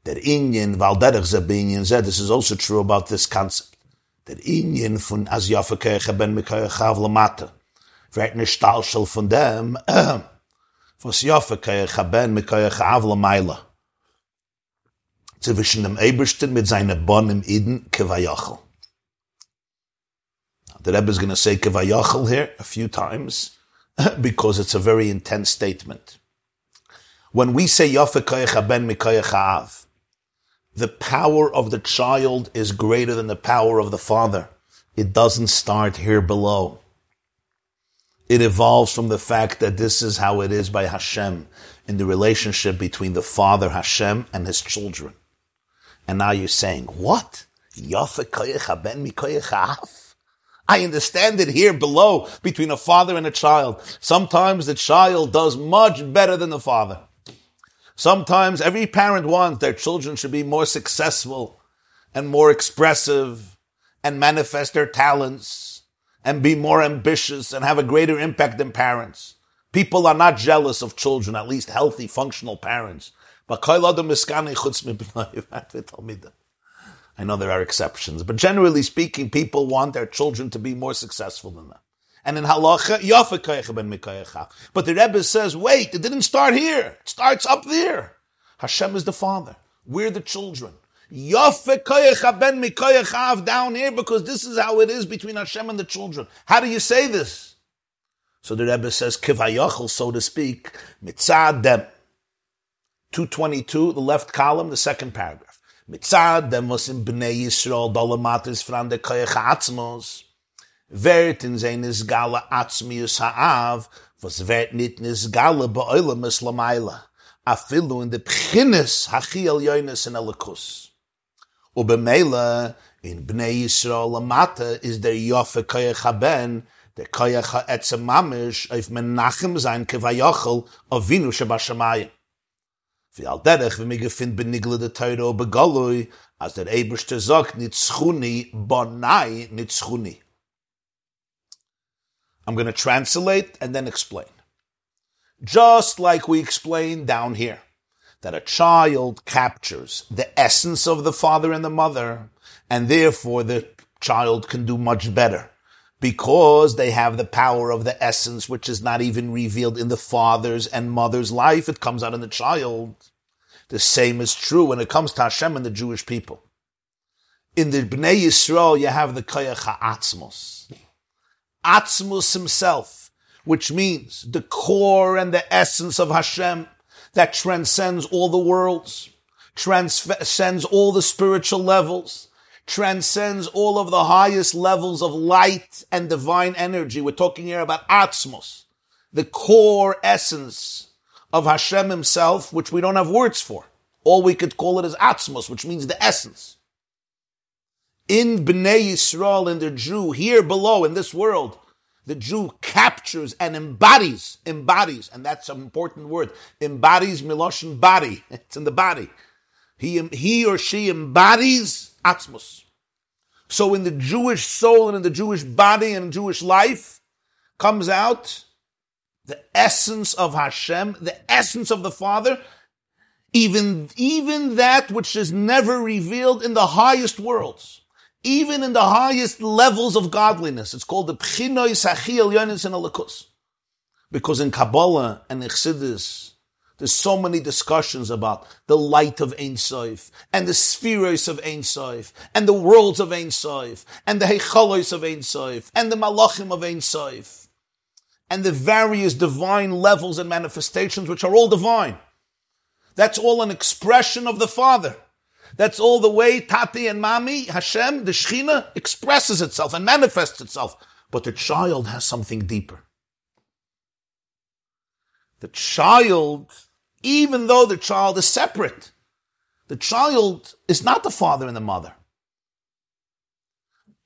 that Inyan said, this is also true about this concept, that Inyan Mikoyachav Lamata, wird nicht Stalschel von dem, was Yafakirche ben Mikoyachav Lamaila, zwischen dem Ebersten mit seinen Bonn im Eden Kevayachel. The Rebbe is going to say Kevayachel here a few times, because it's a very intense statement. When we say Yafakirche ben Mikoyachav, the power of the child is greater than the power of the father. It doesn't start here below. It evolves from the fact that this is how it is by Hashem in the relationship between the father Hashem and his children. And now you're saying, what? I understand it here below between a father and a child. Sometimes the child does much better than the father. Sometimes every parent wants their children should be more successful and more expressive and manifest their talents and be more ambitious and have a greater impact than parents. People are not jealous of children, at least healthy, functional parents. But I know there are exceptions, but generally speaking, people want their children to be more successful than them. And in halacha. But the Rebbe says, wait, it didn't start here. It starts up there. Hashem is the father. We're the children. Yafa ben mikayechav down here because this is how it is between Hashem and the children. How do you say this? So the Rebbe says, kivayachel, so to speak, mitzad dem. 222, the left column, the second paragraph. Mitzad dem was in bnei Yisrael dolamatis fran de koyach atzmos. Vert in sein is gala atzmius ha'av, was vert nit nis gala ba'olam es lamayla. Afilu in de pchines hachiel yoines in elikus. Ubemela, in Bnei Yisrael lamata, is der yofe koyach haben, der koyach ha'etzem mamish, auf menachem sein kevayochel, avinu shabashamayim. Wie al derech, wenn mir gefind benigle de teuro begolui, as der Eberste nit schuni, bonai, nit schuni. I'm going to translate and then explain. Just like we explained down here, that a child captures the essence of the father and the mother, and therefore the child can do much better because they have the power of the essence, which is not even revealed in the father's and mother's life. It comes out in the child. The same is true when it comes to Hashem and the Jewish people. In the Bnei Yisrael, you have the Koyach HaAtzmos. Atzmos himself, which means the core and the essence of Hashem that transcends all the worlds, transcends all the spiritual levels, transcends all of the highest levels of light and divine energy. We're talking here about Atzmos, the core essence of Hashem himself, which we don't have words for. All we could call it is Atzmos, which means the essence. In Bnei Yisrael, in the Jew, here below in this world, the Jew captures and embodies, embodies, and that's an important word, embodies Miloshin body. It's in the body. He, he or she embodies Atzmos. So in the Jewish soul and in the Jewish body and Jewish life comes out the essence of Hashem, the essence of the Father, even, even that which is never revealed in the highest worlds even in the highest levels of godliness. It's called the Pchinoi Sachiel Yonis and Alakus. Because in Kabbalah and Chassidus, there's so many discussions about the light of Ein Sof, and the spheres of Ein Sof, and the worlds of Ein Sof, and the Heichalos of Ein Sof, and the Malachim of Ein Sof, and the various divine levels and manifestations which are all divine. That's all an expression of the Father. That's all the way Tati and Mami, Hashem, the Shechina, expresses itself and manifests itself. But the child has something deeper. The child, even though the child is separate, the child is not the father and the mother.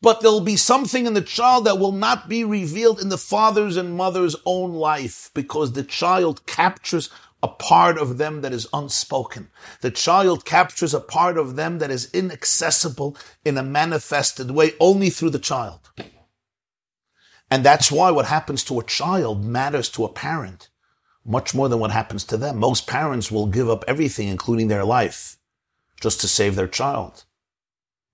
But there'll be something in the child that will not be revealed in the father's and mother's own life because the child captures a part of them that is unspoken. The child captures a part of them that is inaccessible in a manifested way only through the child. And that's why what happens to a child matters to a parent much more than what happens to them. Most parents will give up everything, including their life, just to save their child.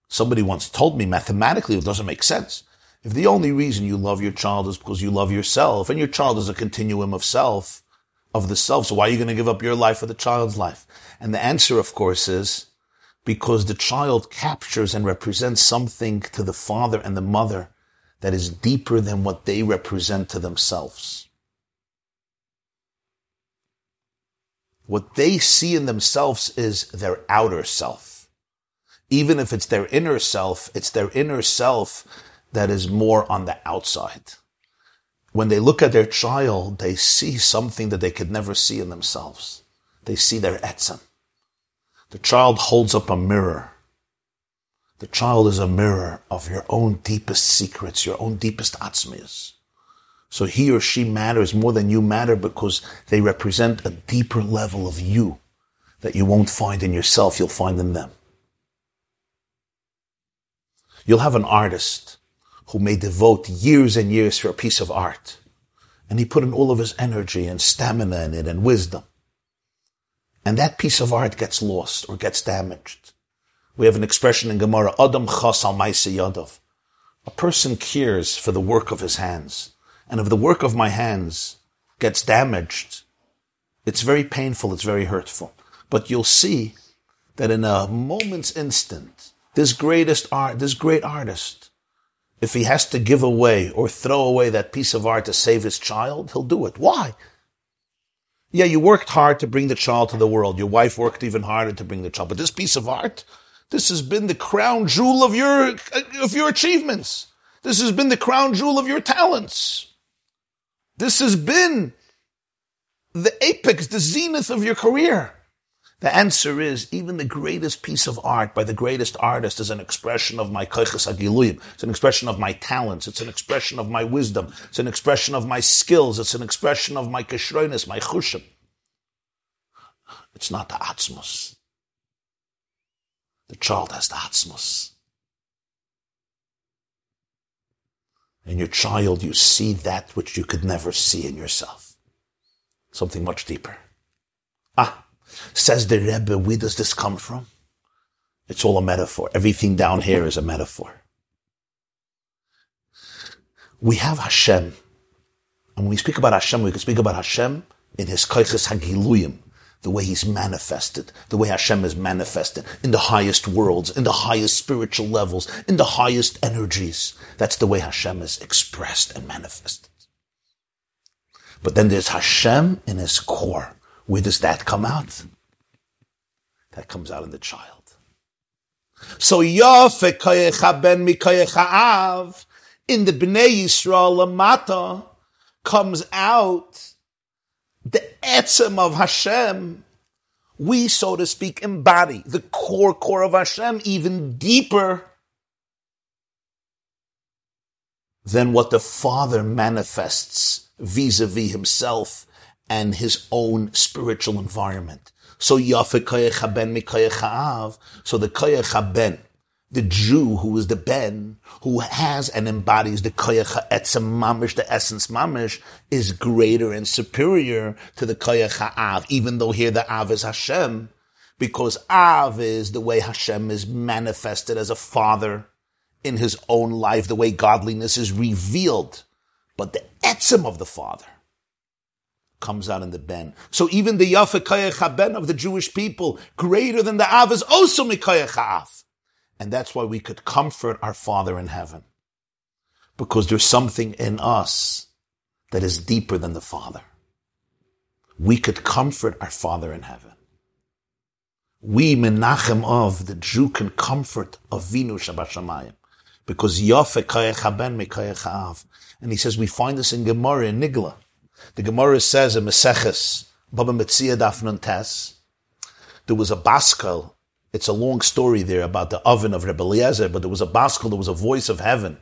Somebody once told me mathematically it doesn't make sense. If the only reason you love your child is because you love yourself, and your child is a continuum of self, of the self. So why are you going to give up your life for the child's life? And the answer, of course, is because the child captures and represents something to the father and the mother that is deeper than what they represent to themselves. What they see in themselves is their outer self. Even if it's their inner self, it's their inner self that is more on the outside when they look at their child, they see something that they could never see in themselves. They see their etzem. The child holds up a mirror. The child is a mirror of your own deepest secrets, your own deepest atzmias. So he or she matters more than you matter because they represent a deeper level of you that you won't find in yourself, you'll find in them. You'll have an artist who may devote years and years for a piece of art. And he put in all of his energy and stamina in it and wisdom. And that piece of art gets lost or gets damaged. We have an expression in Gemara, Adam chas al yadav. A person cares for the work of his hands. And if the work of my hands gets damaged, it's very painful, it's very hurtful. But you'll see that in a moment's instant, this greatest art, this great artist, if he has to give away or throw away that piece of art to save his child, he'll do it. Why? Yeah, you worked hard to bring the child to the world. Your wife worked even harder to bring the child. But this piece of art, this has been the crown jewel of your, of your achievements. This has been the crown jewel of your talents. This has been the apex, the zenith of your career. The answer is even the greatest piece of art by the greatest artist is an expression of my koiches agiluyim. It's an expression of my talents. It's an expression of my wisdom. It's an expression of my skills. It's an expression of my kishroinus, my chushim. It's not the atzmos. The child has the atzmos. In your child, you see that which you could never see in yourself. Something much deeper. Ah, Says the Rebbe, where does this come from? It's all a metaphor. Everything down here is a metaphor. We have Hashem. And when we speak about Hashem, we can speak about Hashem in his Koiches Hagiluyim, the way he's manifested, the way Hashem is manifested in the highest worlds, in the highest spiritual levels, in the highest energies. That's the way Hashem is expressed and manifested. But then there's Hashem in his core. Where does that come out? That comes out in the child. So Ben in the Bnei Yisrael Lamata comes out the etzem of Hashem. We, so to speak, embody the core core of Hashem even deeper than what the Father manifests vis-a-vis himself and his own spiritual environment. So So the Koyecha Ben, the Jew who is the Ben, who has and embodies the Koyecha Etzem Mamish, the essence Mamish, is greater and superior to the Koyecha Av, even though here the Av is Hashem, because Av is the way Hashem is manifested as a father in his own life, the way godliness is revealed. But the Etzem of the Father comes out in the ben. So even the Yafa ben of the Jewish people, greater than the Av, is also Mikayach Av. And that's why we could comfort our Father in heaven. Because there's something in us that is deeper than the Father. We could comfort our Father in heaven. We, Menachem of, the Jew can comfort Avinu Shabbat Because Yafe Kayach ben Mikayach. And he says, we find this in Gemara in Nigla. The Gemara says in Meseches, Baba Metzia Dafnun Tes, there was a baskel. It's a long story there about the oven of Rebbe Eliezer, but there was a baskel, there was a voice of heaven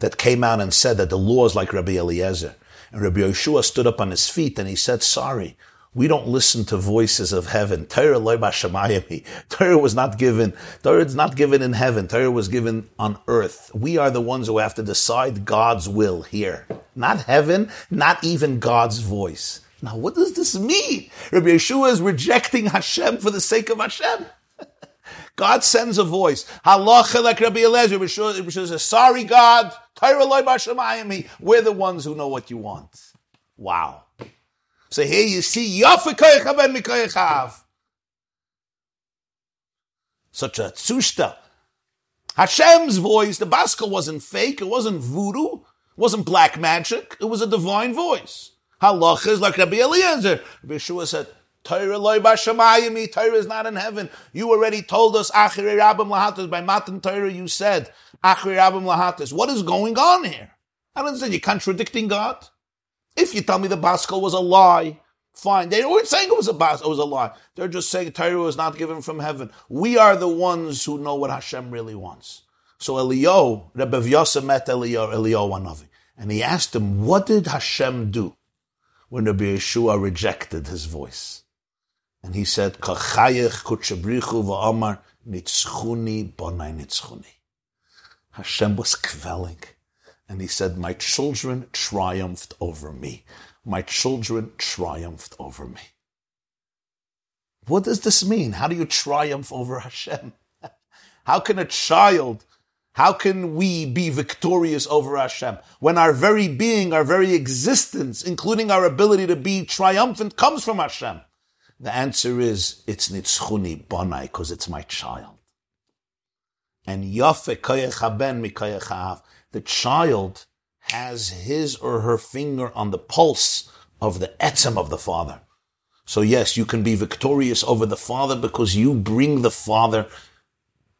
that came out and said that the law is like Rebbe Eliezer. And Rabbi Yehoshua stood up on his feet and he said, sorry, we don't listen to voices of heaven. Torah Torah was not given. Torah is not given in heaven. Torah was given on earth. We are the ones who have to decide God's will here, not heaven, not even God's voice. Now, what does this mean? Rabbi Yehoshua is rejecting Hashem for the sake of Hashem. God sends a voice. Halacha like Rabbi Eliezer. Rabbi says, sorry, God. We're the ones who know what you want. Wow. So here you see Yafikoyecha ben Mikoyechav. Such a tzushta. Hashem's voice, the baskel wasn't fake, it wasn't voodoo, it wasn't black magic, it was a divine voice. Halacha is like Rabbi Eliezer. Rabbi Yehoshua said, Torah loy b'shamayim, Torah is not in heaven. You already told us, Achire Rabbim Lahatas, by Matan Torah you said, Achire Rabbim Lahatas. What is going on here? I don't understand, you're contradicting God. If you tell me the Baskel was a lie, fine. They weren't saying it was a bas, it was a lie. They're just saying Torah was not given from heaven. We are the ones who know what Hashem really wants. So Elio, Rebbe Yosef met Elio, Elio Wanavi, and he asked him, what did Hashem do when Rabbi Yehoshua rejected his voice? And he said, Kachayech kutchabrichu v'amar nitzchuni bonai nitzchuni. Hashem was kvelling. And he said, My children triumphed over me. My children triumphed over me. What does this mean? How do you triumph over Hashem? How can a child, how can we be victorious over Hashem when our very being, our very existence, including our ability to be triumphant, comes from Hashem? The answer is it's nitzchuni bonai because it's my child. And yafe koyech haben mi the child has his or her finger on the pulse of the etzem of the father. So yes, you can be victorious over the father because you bring the father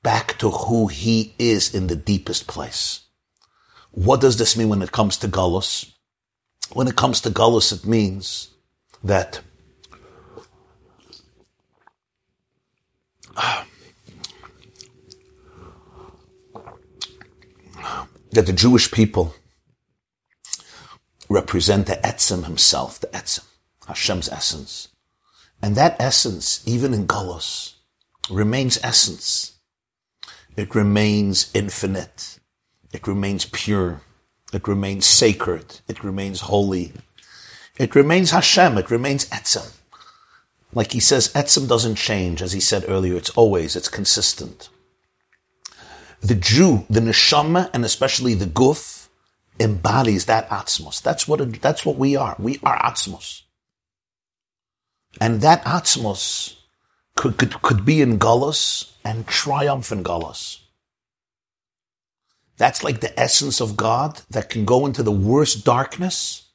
back to who he is in the deepest place. What does this mean when it comes to Gullus? When it comes to Gullus, it means that that the Jewish people represent the Etzem himself, the Etzem, Hashem's essence. And that essence, even in Golos, remains essence. It remains infinite. It remains pure. It remains sacred. It remains holy. It remains Hashem. It remains Etzem. Like he says, Etzem doesn't change. As he said earlier, it's always, it's consistent. The Jew, the neshama, and especially the guf, embodies that atzmos. That's what it, that's what we are. We are atzmos, and that atzmos could could, could be in galus and triumph in galus. That's like the essence of God that can go into the worst darkness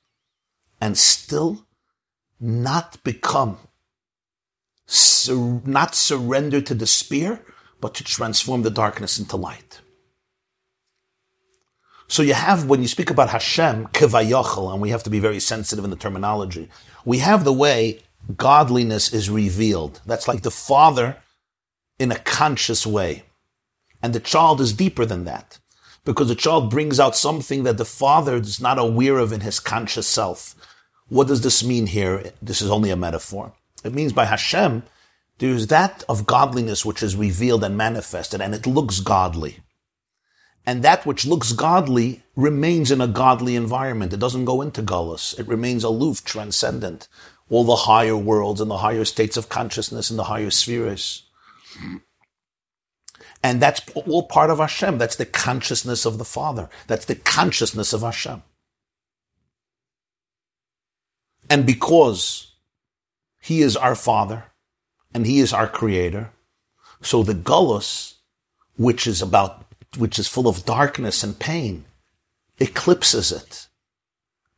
and still not become, sur- not surrender to despair, but to transform the darkness into light. So you have, when you speak about Hashem, kevayachal, and we have to be very sensitive in the terminology, we have the way godliness is revealed. That's like the father in a conscious way. And the child is deeper than that. Because the child brings out something that the father is not aware of in his conscious self. What does this mean here? This is only a metaphor. It means by Hashem, there's that of godliness which is revealed and manifested, and it looks godly. And that which looks godly remains in a godly environment. It doesn't go into gullus. It remains aloof, transcendent. All the higher worlds and the higher states of consciousness and the higher spheres. And that's all part of Hashem. That's the consciousness of the Father. That's the consciousness of Hashem. And because He is our Father and He is our Creator, so the gullus, which is about, which is full of darkness and pain, eclipses it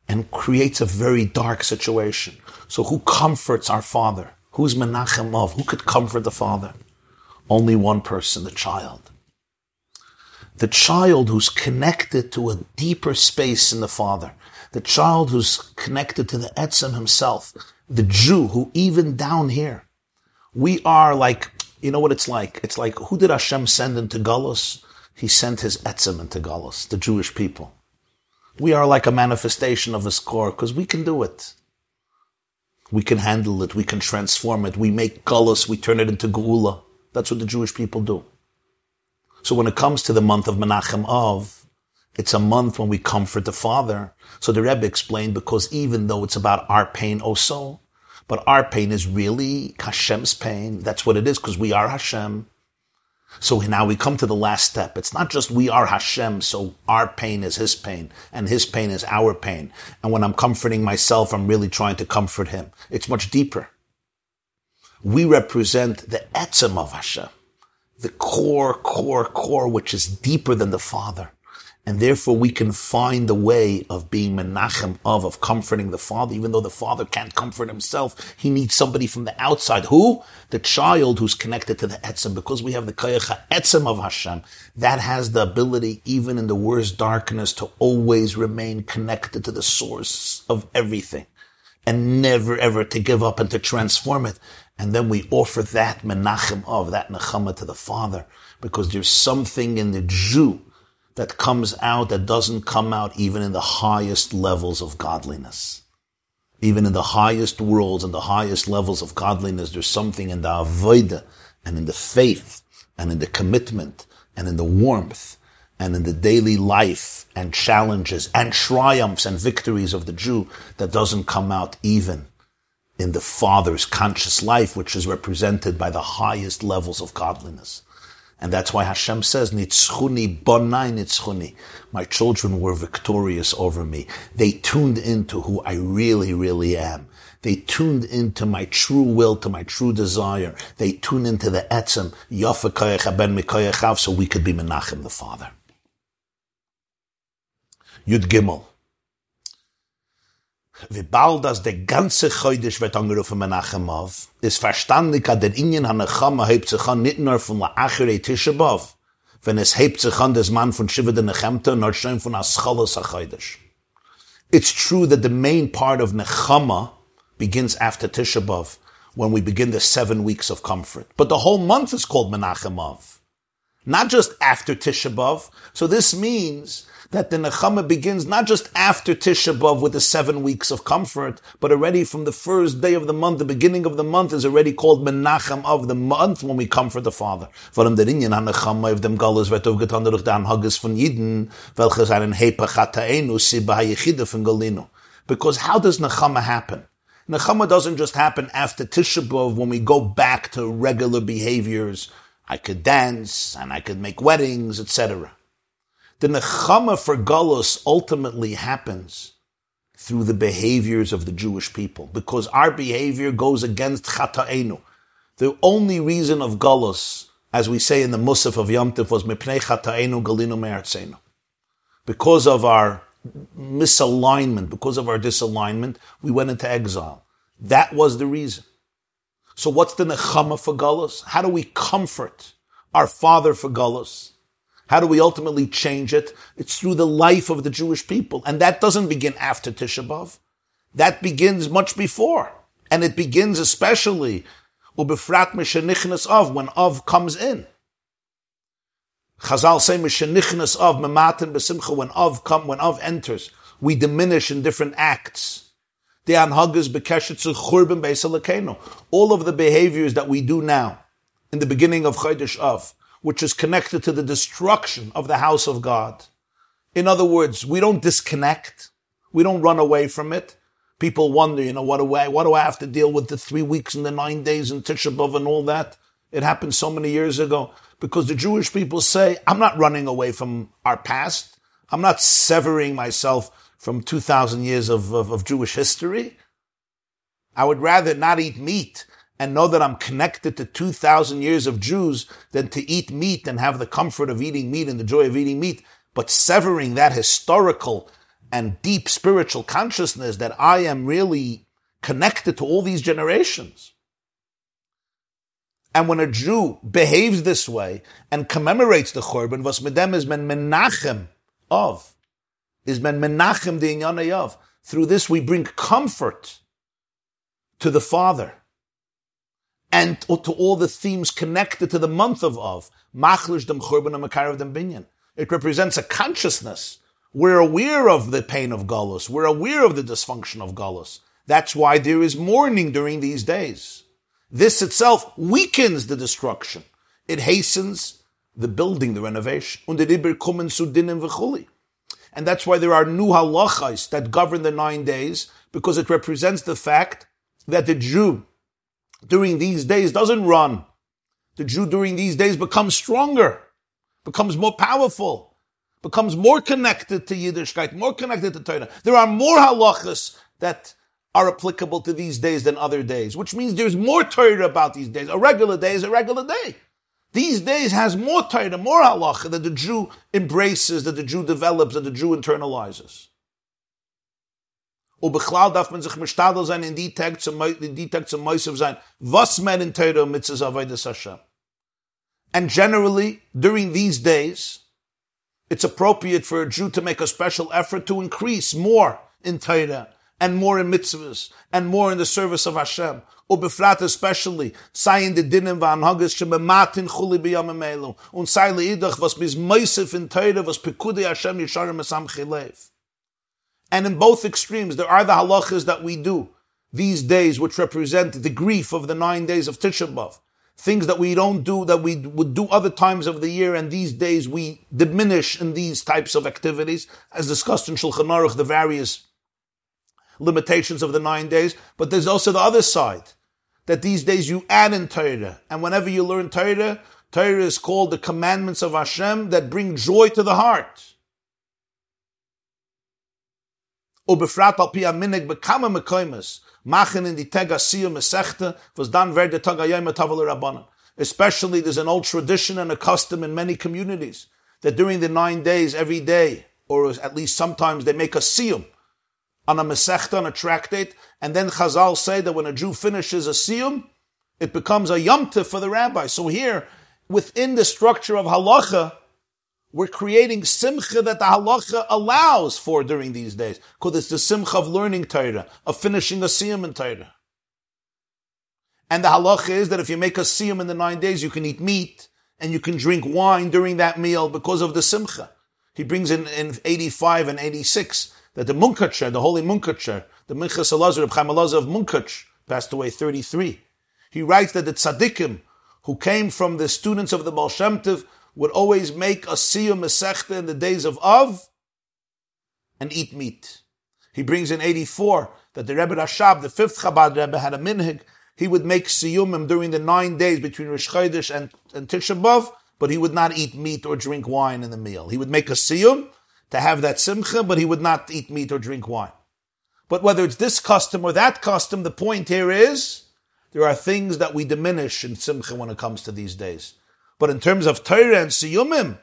and creates a very dark situation. So who comforts our Father? Who's Menachem of? Who could comfort the Father? Only one person, the child. The child who's connected to a deeper space in the Father. The child who's connected to the Etzem himself. The Jew who even down here, we are like, you know what it's like? It's like, who did Hashem send into Galus? He sent his Etzem into Galus, the Jewish people. We are like a manifestation of his core because we can do it. We can handle it. We can transform it. We make Galus. We turn it into Geula. That's what the Jewish people do. So when it comes to the month of Menachem Av, it's a month when we comfort the Father. So the Rebbe explained because even though it's about our pain also, but our pain is really Hashem's pain. That's what it is because we are Hashem. So now we come to the last step. It's not just we are Hashem, so our pain is His pain, and His pain is our pain. And when I'm comforting myself, I'm really trying to comfort Him. It's much deeper we represent the etzem of Hashem, the core, core, core, which is deeper than the Father. And therefore we can find the way of being menachem of, of comforting the father, even though the father can't comfort himself. He needs somebody from the outside. Who? The child who's connected to the etzem. Because we have the kayacha etzem of Hashem, that has the ability, even in the worst darkness, to always remain connected to the source of everything. And never ever to give up and to transform it and then we offer that menachem of, that nechama to the Father, because there's something in the Jew that comes out that doesn't come out even in the highest levels of godliness. Even in the highest worlds and the highest levels of godliness, there's something in the avodah and in the faith and in the commitment and in the warmth and in the daily life and challenges and triumphs and victories of the Jew that doesn't come out even in the Father's conscious life, which is represented by the highest levels of godliness. And that's why Hashem says, Nitzchuni bonai nitzchuni. My children were victorious over me. They tuned into who I really, really am. They tuned into my true will, to my true desire. They tuned into the etzem, Yafa ben mikoyechav, so we could be Menachem the Father. Yud Gimel. Wie bald der ganze wird angerufen ist verstandig, dass der Ingen an der Chama hebt sich an nicht nur von der Achere wenn es hebt sich an des Mann von Nechemte, schon von. It's true that the main part of Nechama begins after Tishabov, when we begin the seven weeks of comfort. But the whole month is called Menachem Av. Not just after Tishabov. So this means that the Nechama begins not just after Tisha B'Av with the seven weeks of comfort, but already from the first day of the month, the beginning of the month is already called Menachem of the month when we comfort the Father. Of. Because how does Nechama happen? Nechama doesn't just happen after Tisha B'Av when we go back to regular behaviors. I could dance and I could make weddings, etc. The nechama for Galus ultimately happens through the behaviors of the Jewish people, because our behavior goes against chata'enu. The only reason of Galus, as we say in the Musaf of Yom Tif, was mipnei chata'enu galinu me'artzenu. Because of our misalignment, because of our disalignment, we went into exile. That was the reason. So what's the nechama for Gullus? How do we comfort our father for Gullus? How do we ultimately change it? It's through the life of the Jewish people. And that doesn't begin after Tisha B'Av. That begins much before. And it begins especially ubefrat mishenichnas of when of comes in. Chazal say mishenichnas of mematin besimcha when of come when of enters. We diminish in different acts. The anhagas bekeshet churban beisalakenu. All of the behaviors that we do now in the beginning of Chodesh Av, which is connected to the destruction of the house of God. In other words, we don't disconnect. We don't run away from it. People wonder, you know, what do I, what do I have to deal with the three weeks and the nine days and Tisha B'Av and all that? It happened so many years ago because the Jewish people say, I'm not running away from our past. I'm not severing myself from 2,000 years of, of, of Jewish history. I would rather not eat meat and know that I'm connected to 2,000 years of Jews than to eat meat and have the comfort of eating meat and the joy of eating meat. But severing that historical and deep spiritual consciousness that I am really connected to all these generations. And when a Jew behaves this way and commemorates the Churban, was medem is men menachem Av, is men menachem the of. Through this we bring comfort to the Father and to all the themes connected to the month of Av. Machlish dem Churban and Makarav dem Binyan. It represents a consciousness we're aware of the pain of Gullus. We're aware of the dysfunction of Gullus. That's why there is mourning during these days. This itself weakens the destruction. It hastens the building, the renovation. And that's why there are new halachas that govern the nine days, because it represents the fact that the Jew during these days doesn't run. The Jew during these days becomes stronger, becomes more powerful, becomes more connected to Yiddishkeit, more connected to Torah. There are more halachas that are applicable to these days than other days, which means there's more Torah about these days. A regular day is a regular day. These days has more Torah, more halacha that the Jew embraces, that the Jew develops, that the Jew internalizes. Darf man sich sein in die Tag zum, in die Tag zum sein, was in Hashem. And generally, during these days, it's appropriate for a Jew to make a special effort to increase more in Torah and more in mitzvahs and more in the service of Hashem. Ubefrat especially, sayin de dinim v'anhagas shemematin chuli b'yamim elu. Und sei leidach, was meisif in Torah, was pekudei Hashem yisharim esam chilev. And in both extremes, there are the halachas that we do these days, which represent the grief of the nine days of Tisha B'Av things that we don't do that we would do other times of the year, and these days we diminish in these types of activities, as discussed in Shulchan Aruch, the various limitations of the nine days. But there's also the other side that these days you add in Torah, and whenever you learn Torah, Torah is called the commandments of Hashem that bring joy to the heart. Machen in die was dann Tagayim Rabbanan. Especially there's an old tradition and a custom in many communities that during the nine days, every day, or at least sometimes they make a siyum on a mesechta, on a tractate, and then Chazal say that when a Jew finishes a siyum, it becomes a yomtiv for the rabbi. So here, within the structure of halacha, we're creating simcha that the halacha allows for during these days. Because it's the simcha of learning Torah, of finishing a siyum in Torah. And the halacha is that if you make a siyum in the nine days, you can eat meat and you can drink wine during that meal because of the simcha. He brings in, in 85 and 86 that the Munkacher, the holy Munkacher, the Minchas Elazar, of Chaim Elazar of Munkach, passed away 33. He writes that the tzaddikim who came from the students of the Baal Shem would always make a siyum mesechta in the days of Av and eat meat. He brings in 84 that the Rebbe Rashab, the fifth Chabad Rebbe, had a minhag. He would make siyumim during the nine days between Rosh Chodesh and, and Tisha B'Av, but he would not eat meat or drink wine in the meal. He would make a siyum to have that simcha, but he would not eat meat or drink wine. But whether it's this custom or that custom, the point here is there are things that we diminish in simcha when it comes to these days. But in terms of Torah and Siyumim,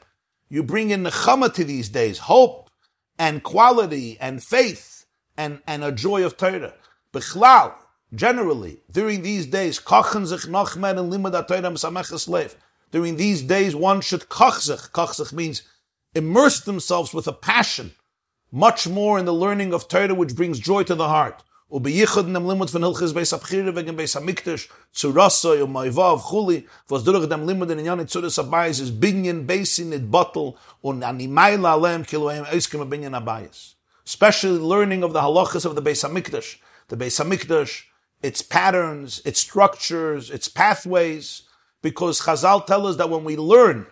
you bring in Nechama to these days, hope and quality and faith and, and a joy of Torah. Bechlal, generally, during these days, noch mehr in limud Torah During these days, one should. Koch sich means immerse themselves with a passion, much more in the learning of Torah, which brings joy to the heart. Ubeyichud nem limud von Hilchis Beis Abchire wegen Beis Hamikdash, Zurasa, Yom Maivav, Chuli, was durch dem limud in Inyan Tzuras Abayis is binyan, basin, it bottle, un animayla alem kiloem eiskim binyan Abayis. Especially learning of the halachas of the Beis Hamikdash, the Beis Hamikdash, its patterns, its structures, its pathways, because Chazal tell us that when we learn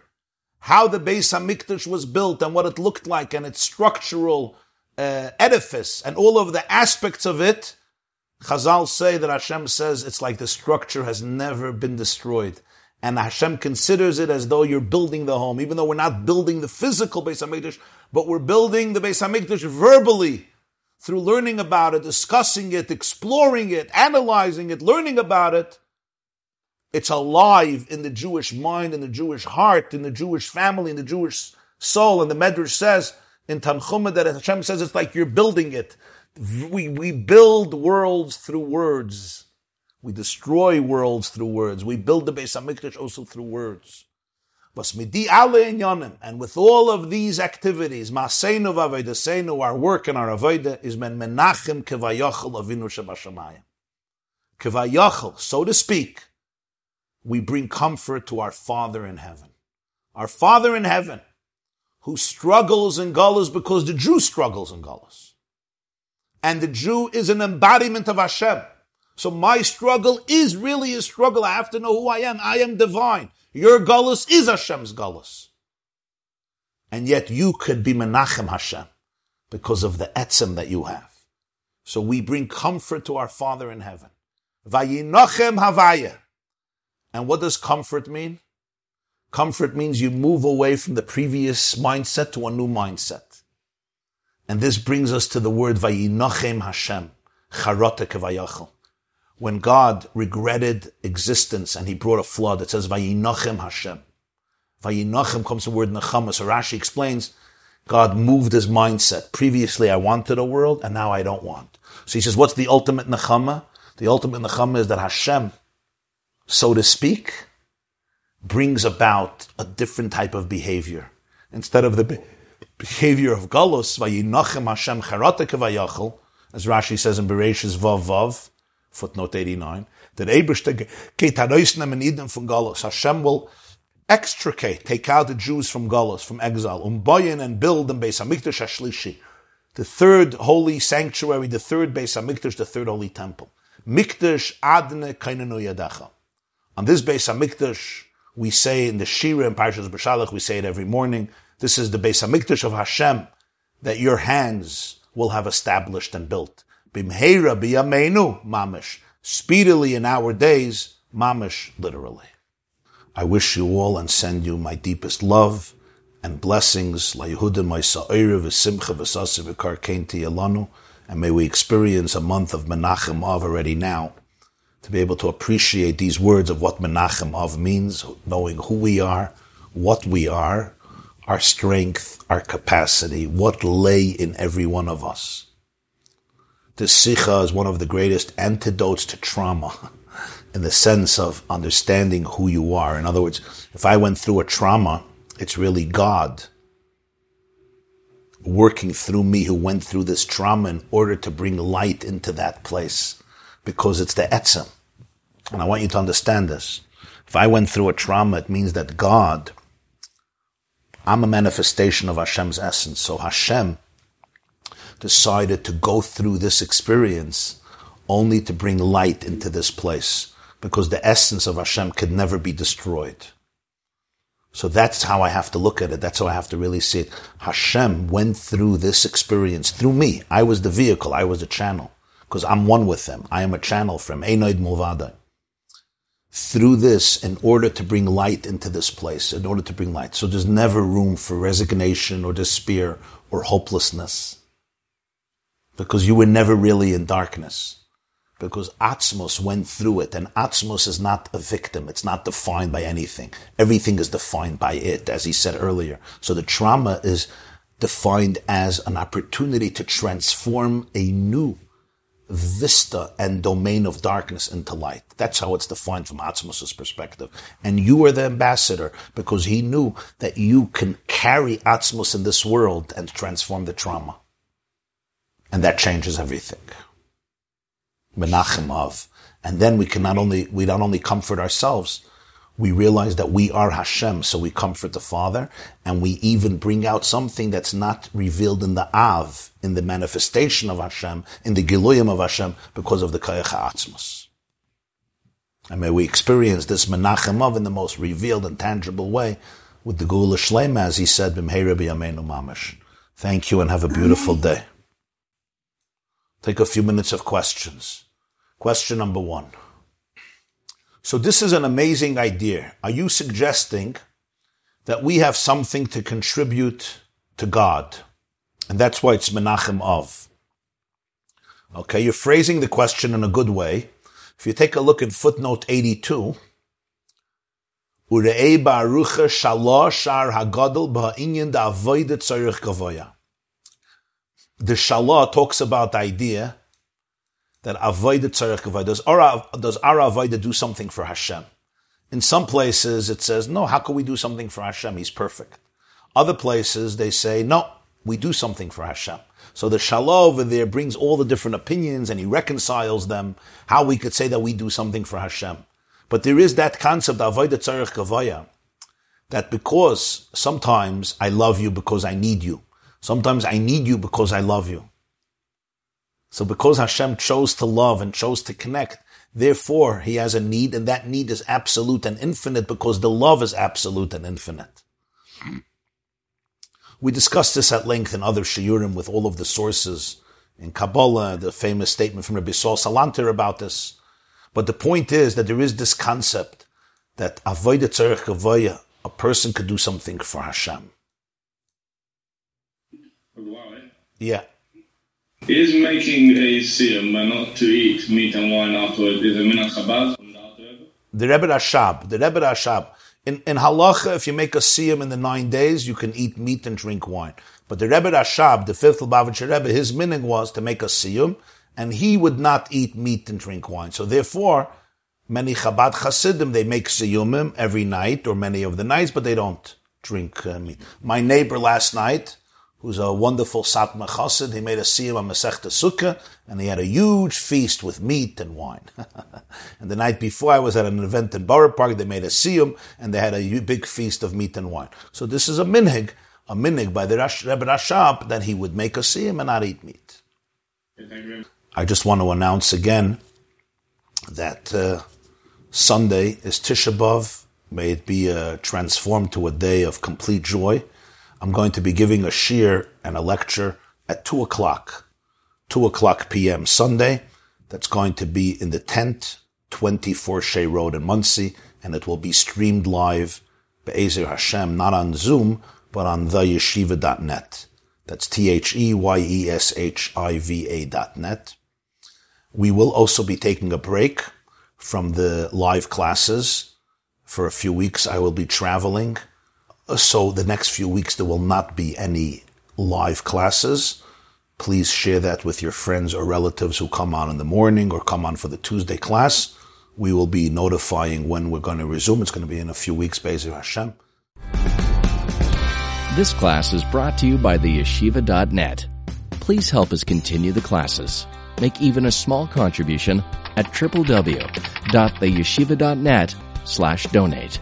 how the Beis Hamikdash was built and what it looked like and its structural uh, edifice and all of the aspects of it, Chazal say that Hashem says it's like the structure has never been destroyed. And Hashem considers it as though you're building the home, even though we're not building the physical Beis Hamikdash, but we're building the Beis Hamikdash verbally through learning about it, discussing it, exploring it, analyzing it, learning about it. It's alive in the Jewish mind, in the Jewish heart, in the Jewish family, in the Jewish soul. And the Medrash says in Tanchuma that Hashem says it's like you're building it. We, we build worlds through words. We destroy worlds through words. We build the Beis Hamikdash also through words. And with all of these activities, our work and our Avodah, is men menachem kevayachal avinu shabashamayim. Kevayachal, so to speak, we bring comfort to our Father in heaven. Our Father in heaven, who struggles in Gullus because the Jew struggles in Gullus. And the Jew is an embodiment of Hashem. So my struggle is really a struggle. I have to know who I am. I am divine. Your Gullus is Hashem's Gullus. And yet you could be Menachem Hashem because of the etzem that you have. So we bring comfort to our Father in heaven. Vayinochem Havaya. And what does comfort mean? Comfort means you move away from the previous mindset to a new mindset. And this brings us to the word Vayinochem Hashem. When God regretted existence and he brought a flood, it says Vayinochem Hashem. Vayinochem comes from the word Nechama. So Rashi explains, God moved his mindset. Previously I wanted a world and now I don't want. So he says, what's the ultimate Nechama? The ultimate Nechama is that Hashem, so to speak, brings about a different type of behavior. Instead of the be- behavior of Galus, Vayinachem Hashem Charata as Rashi says in Bereshis Vav Vav, footnote 89, that Eberste Ketanoisnem and Eden from Galus. Hashem will extricate, take out the Jews from Galus, from exile, umbayin and build them Beis Hamikdash Hashlishi, the third holy sanctuary, the third Beis Hamikdash, the third holy temple. Mikdash Adne Kainanu Yadacha. On this Beis Hamikdash, we say in the Shira and Parshas B'Shalach, we say it every morning. This is the Beis Hamikdash of Hashem that your hands will have established and built. Bimheira biyameinu mamish. Speedily in our days, mamish literally. I wish you all and send you my deepest love and blessings. La Yehuda Ma'isa'ira v'simcha v'sasa v'karkenti elanu. And may we experience a month of Menachem Av already now be able to appreciate these words of what Menachem Av means, knowing who we are, what we are, our strength, our capacity, what lay in every one of us. This Sikha is one of the greatest antidotes to trauma in the sense of understanding who you are. In other words, if I went through a trauma, it's really God working through me who went through this trauma in order to bring light into that place because it's the etzem. And I want you to understand this. If I went through a trauma, it means that God, I'm a manifestation of Hashem's essence. So Hashem decided to go through this experience only to bring light into this place because the essence of Hashem could never be destroyed. So that's how I have to look at it. That's how I have to really see it. Hashem went through this experience through me. I was the vehicle. I was the channel because I'm one with them. I am a channel from Einoid Mulvada. Through this, in order to bring light into this place, in order to bring light. So there's never room for resignation or despair or hopelessness. Because you were never really in darkness. Because Atzmos went through it, and Atzmos is not a victim. It's not defined by anything. Everything is defined by it, as he said earlier. So the trauma is defined as an opportunity to transform a new vista and domain of darkness into light. That's how it's defined from Atzmos' perspective. And you are the ambassador because he knew that you can carry Atzmos in this world and transform the trauma. And that changes everything. Menachem. And then we can not only, we not only comfort ourselves, we realize that we are Hashem, so we comfort the Father, and we even bring out something that's not revealed in the Av, in the manifestation of Hashem, in the Giluyim of Hashem, because of the Kayach Atzmos. And may we experience this Menachem Av in the most revealed and tangible way with the Geula Shlema, as he said, mamash. Thank you and have a beautiful day. Take a few minutes of questions. Question number one. So this is an amazing idea. Are you suggesting that we have something to contribute to God? And that's why it's Menachem Av. Okay, you're phrasing the question in a good way. If you take a look at footnote 82, the Shalah talks about the idea that avoida tzarech kavod. Does our does our avoida do something for Hashem? In some places it says no. How can we do something for Hashem? He's perfect. Other places they say no. We do something for Hashem. So the Shalah over there brings all the different opinions and he reconciles them. How we could say that we do something for Hashem. But there is that concept avoida tzarech gavoha that because sometimes I love you because I need you. Sometimes I need you because I love you. So because Hashem chose to love and chose to connect, therefore he has a need and that need is absolute and infinite because the love is absolute and infinite. We discussed this at length in other shiurim with all of the sources in Kabbalah, the famous statement from Rabbi Saul Salanter about this. But the point is that there is this concept that avoida tzarech gavoha, a person could do something for Hashem. Yeah. Is making a siyum not to eat meat and wine afterwards is a minhag Chabad the Rebbe Rashab, the Rebbe Rashab. In, in halacha, if you make a siyum in the nine days, you can eat meat and drink wine. But the Rebbe Rashab, the fifth Lubavitcher Rebbe, his minig was to make a siyum, and he would not eat meat and drink wine. So therefore, many Chabad Hasidim, they make siyumim every night, or many of the nights, but they don't drink uh, meat. My neighbor last night, who's a wonderful Satmar Chassid. He made a siyum on Masechta Sukkah, and he had a huge feast with meat and wine. and the night before, I was at an event in Borough Park. They made a siyum, and they had a big feast of meat and wine. So this is a minhig, a minhig by the Rash, Rebbe Rashab, that he would make a siyum and not eat meat. I just want to announce again that uh, Sunday is Tisha B'Av. May it be uh, transformed to a day of complete joy. I'm going to be giving a shiur and a lecture at 2 o'clock, 2 o'clock p.m. Sunday. That's going to be in the tent, 24 Shea Road in Monsey, and it will be streamed live, Be'ezer Hashem, not on Zoom, but on theyeshiva.net. That's T-H-E-Y-E-S-H-I-V-A dot net. We will also be taking a break from the live classes. For a few weeks, I will be traveling so the next few weeks there will not be any live classes. Please share that with your friends or relatives who come on in the morning or come on for the Tuesday class. We will be notifying when we're going to resume. It's going to be in a few weeks, Be'ezer Hashem. This class is brought to you by the yeshiva.net. Please help us continue the classes. Make even a small contribution at www.theyeshiva.net slash donate.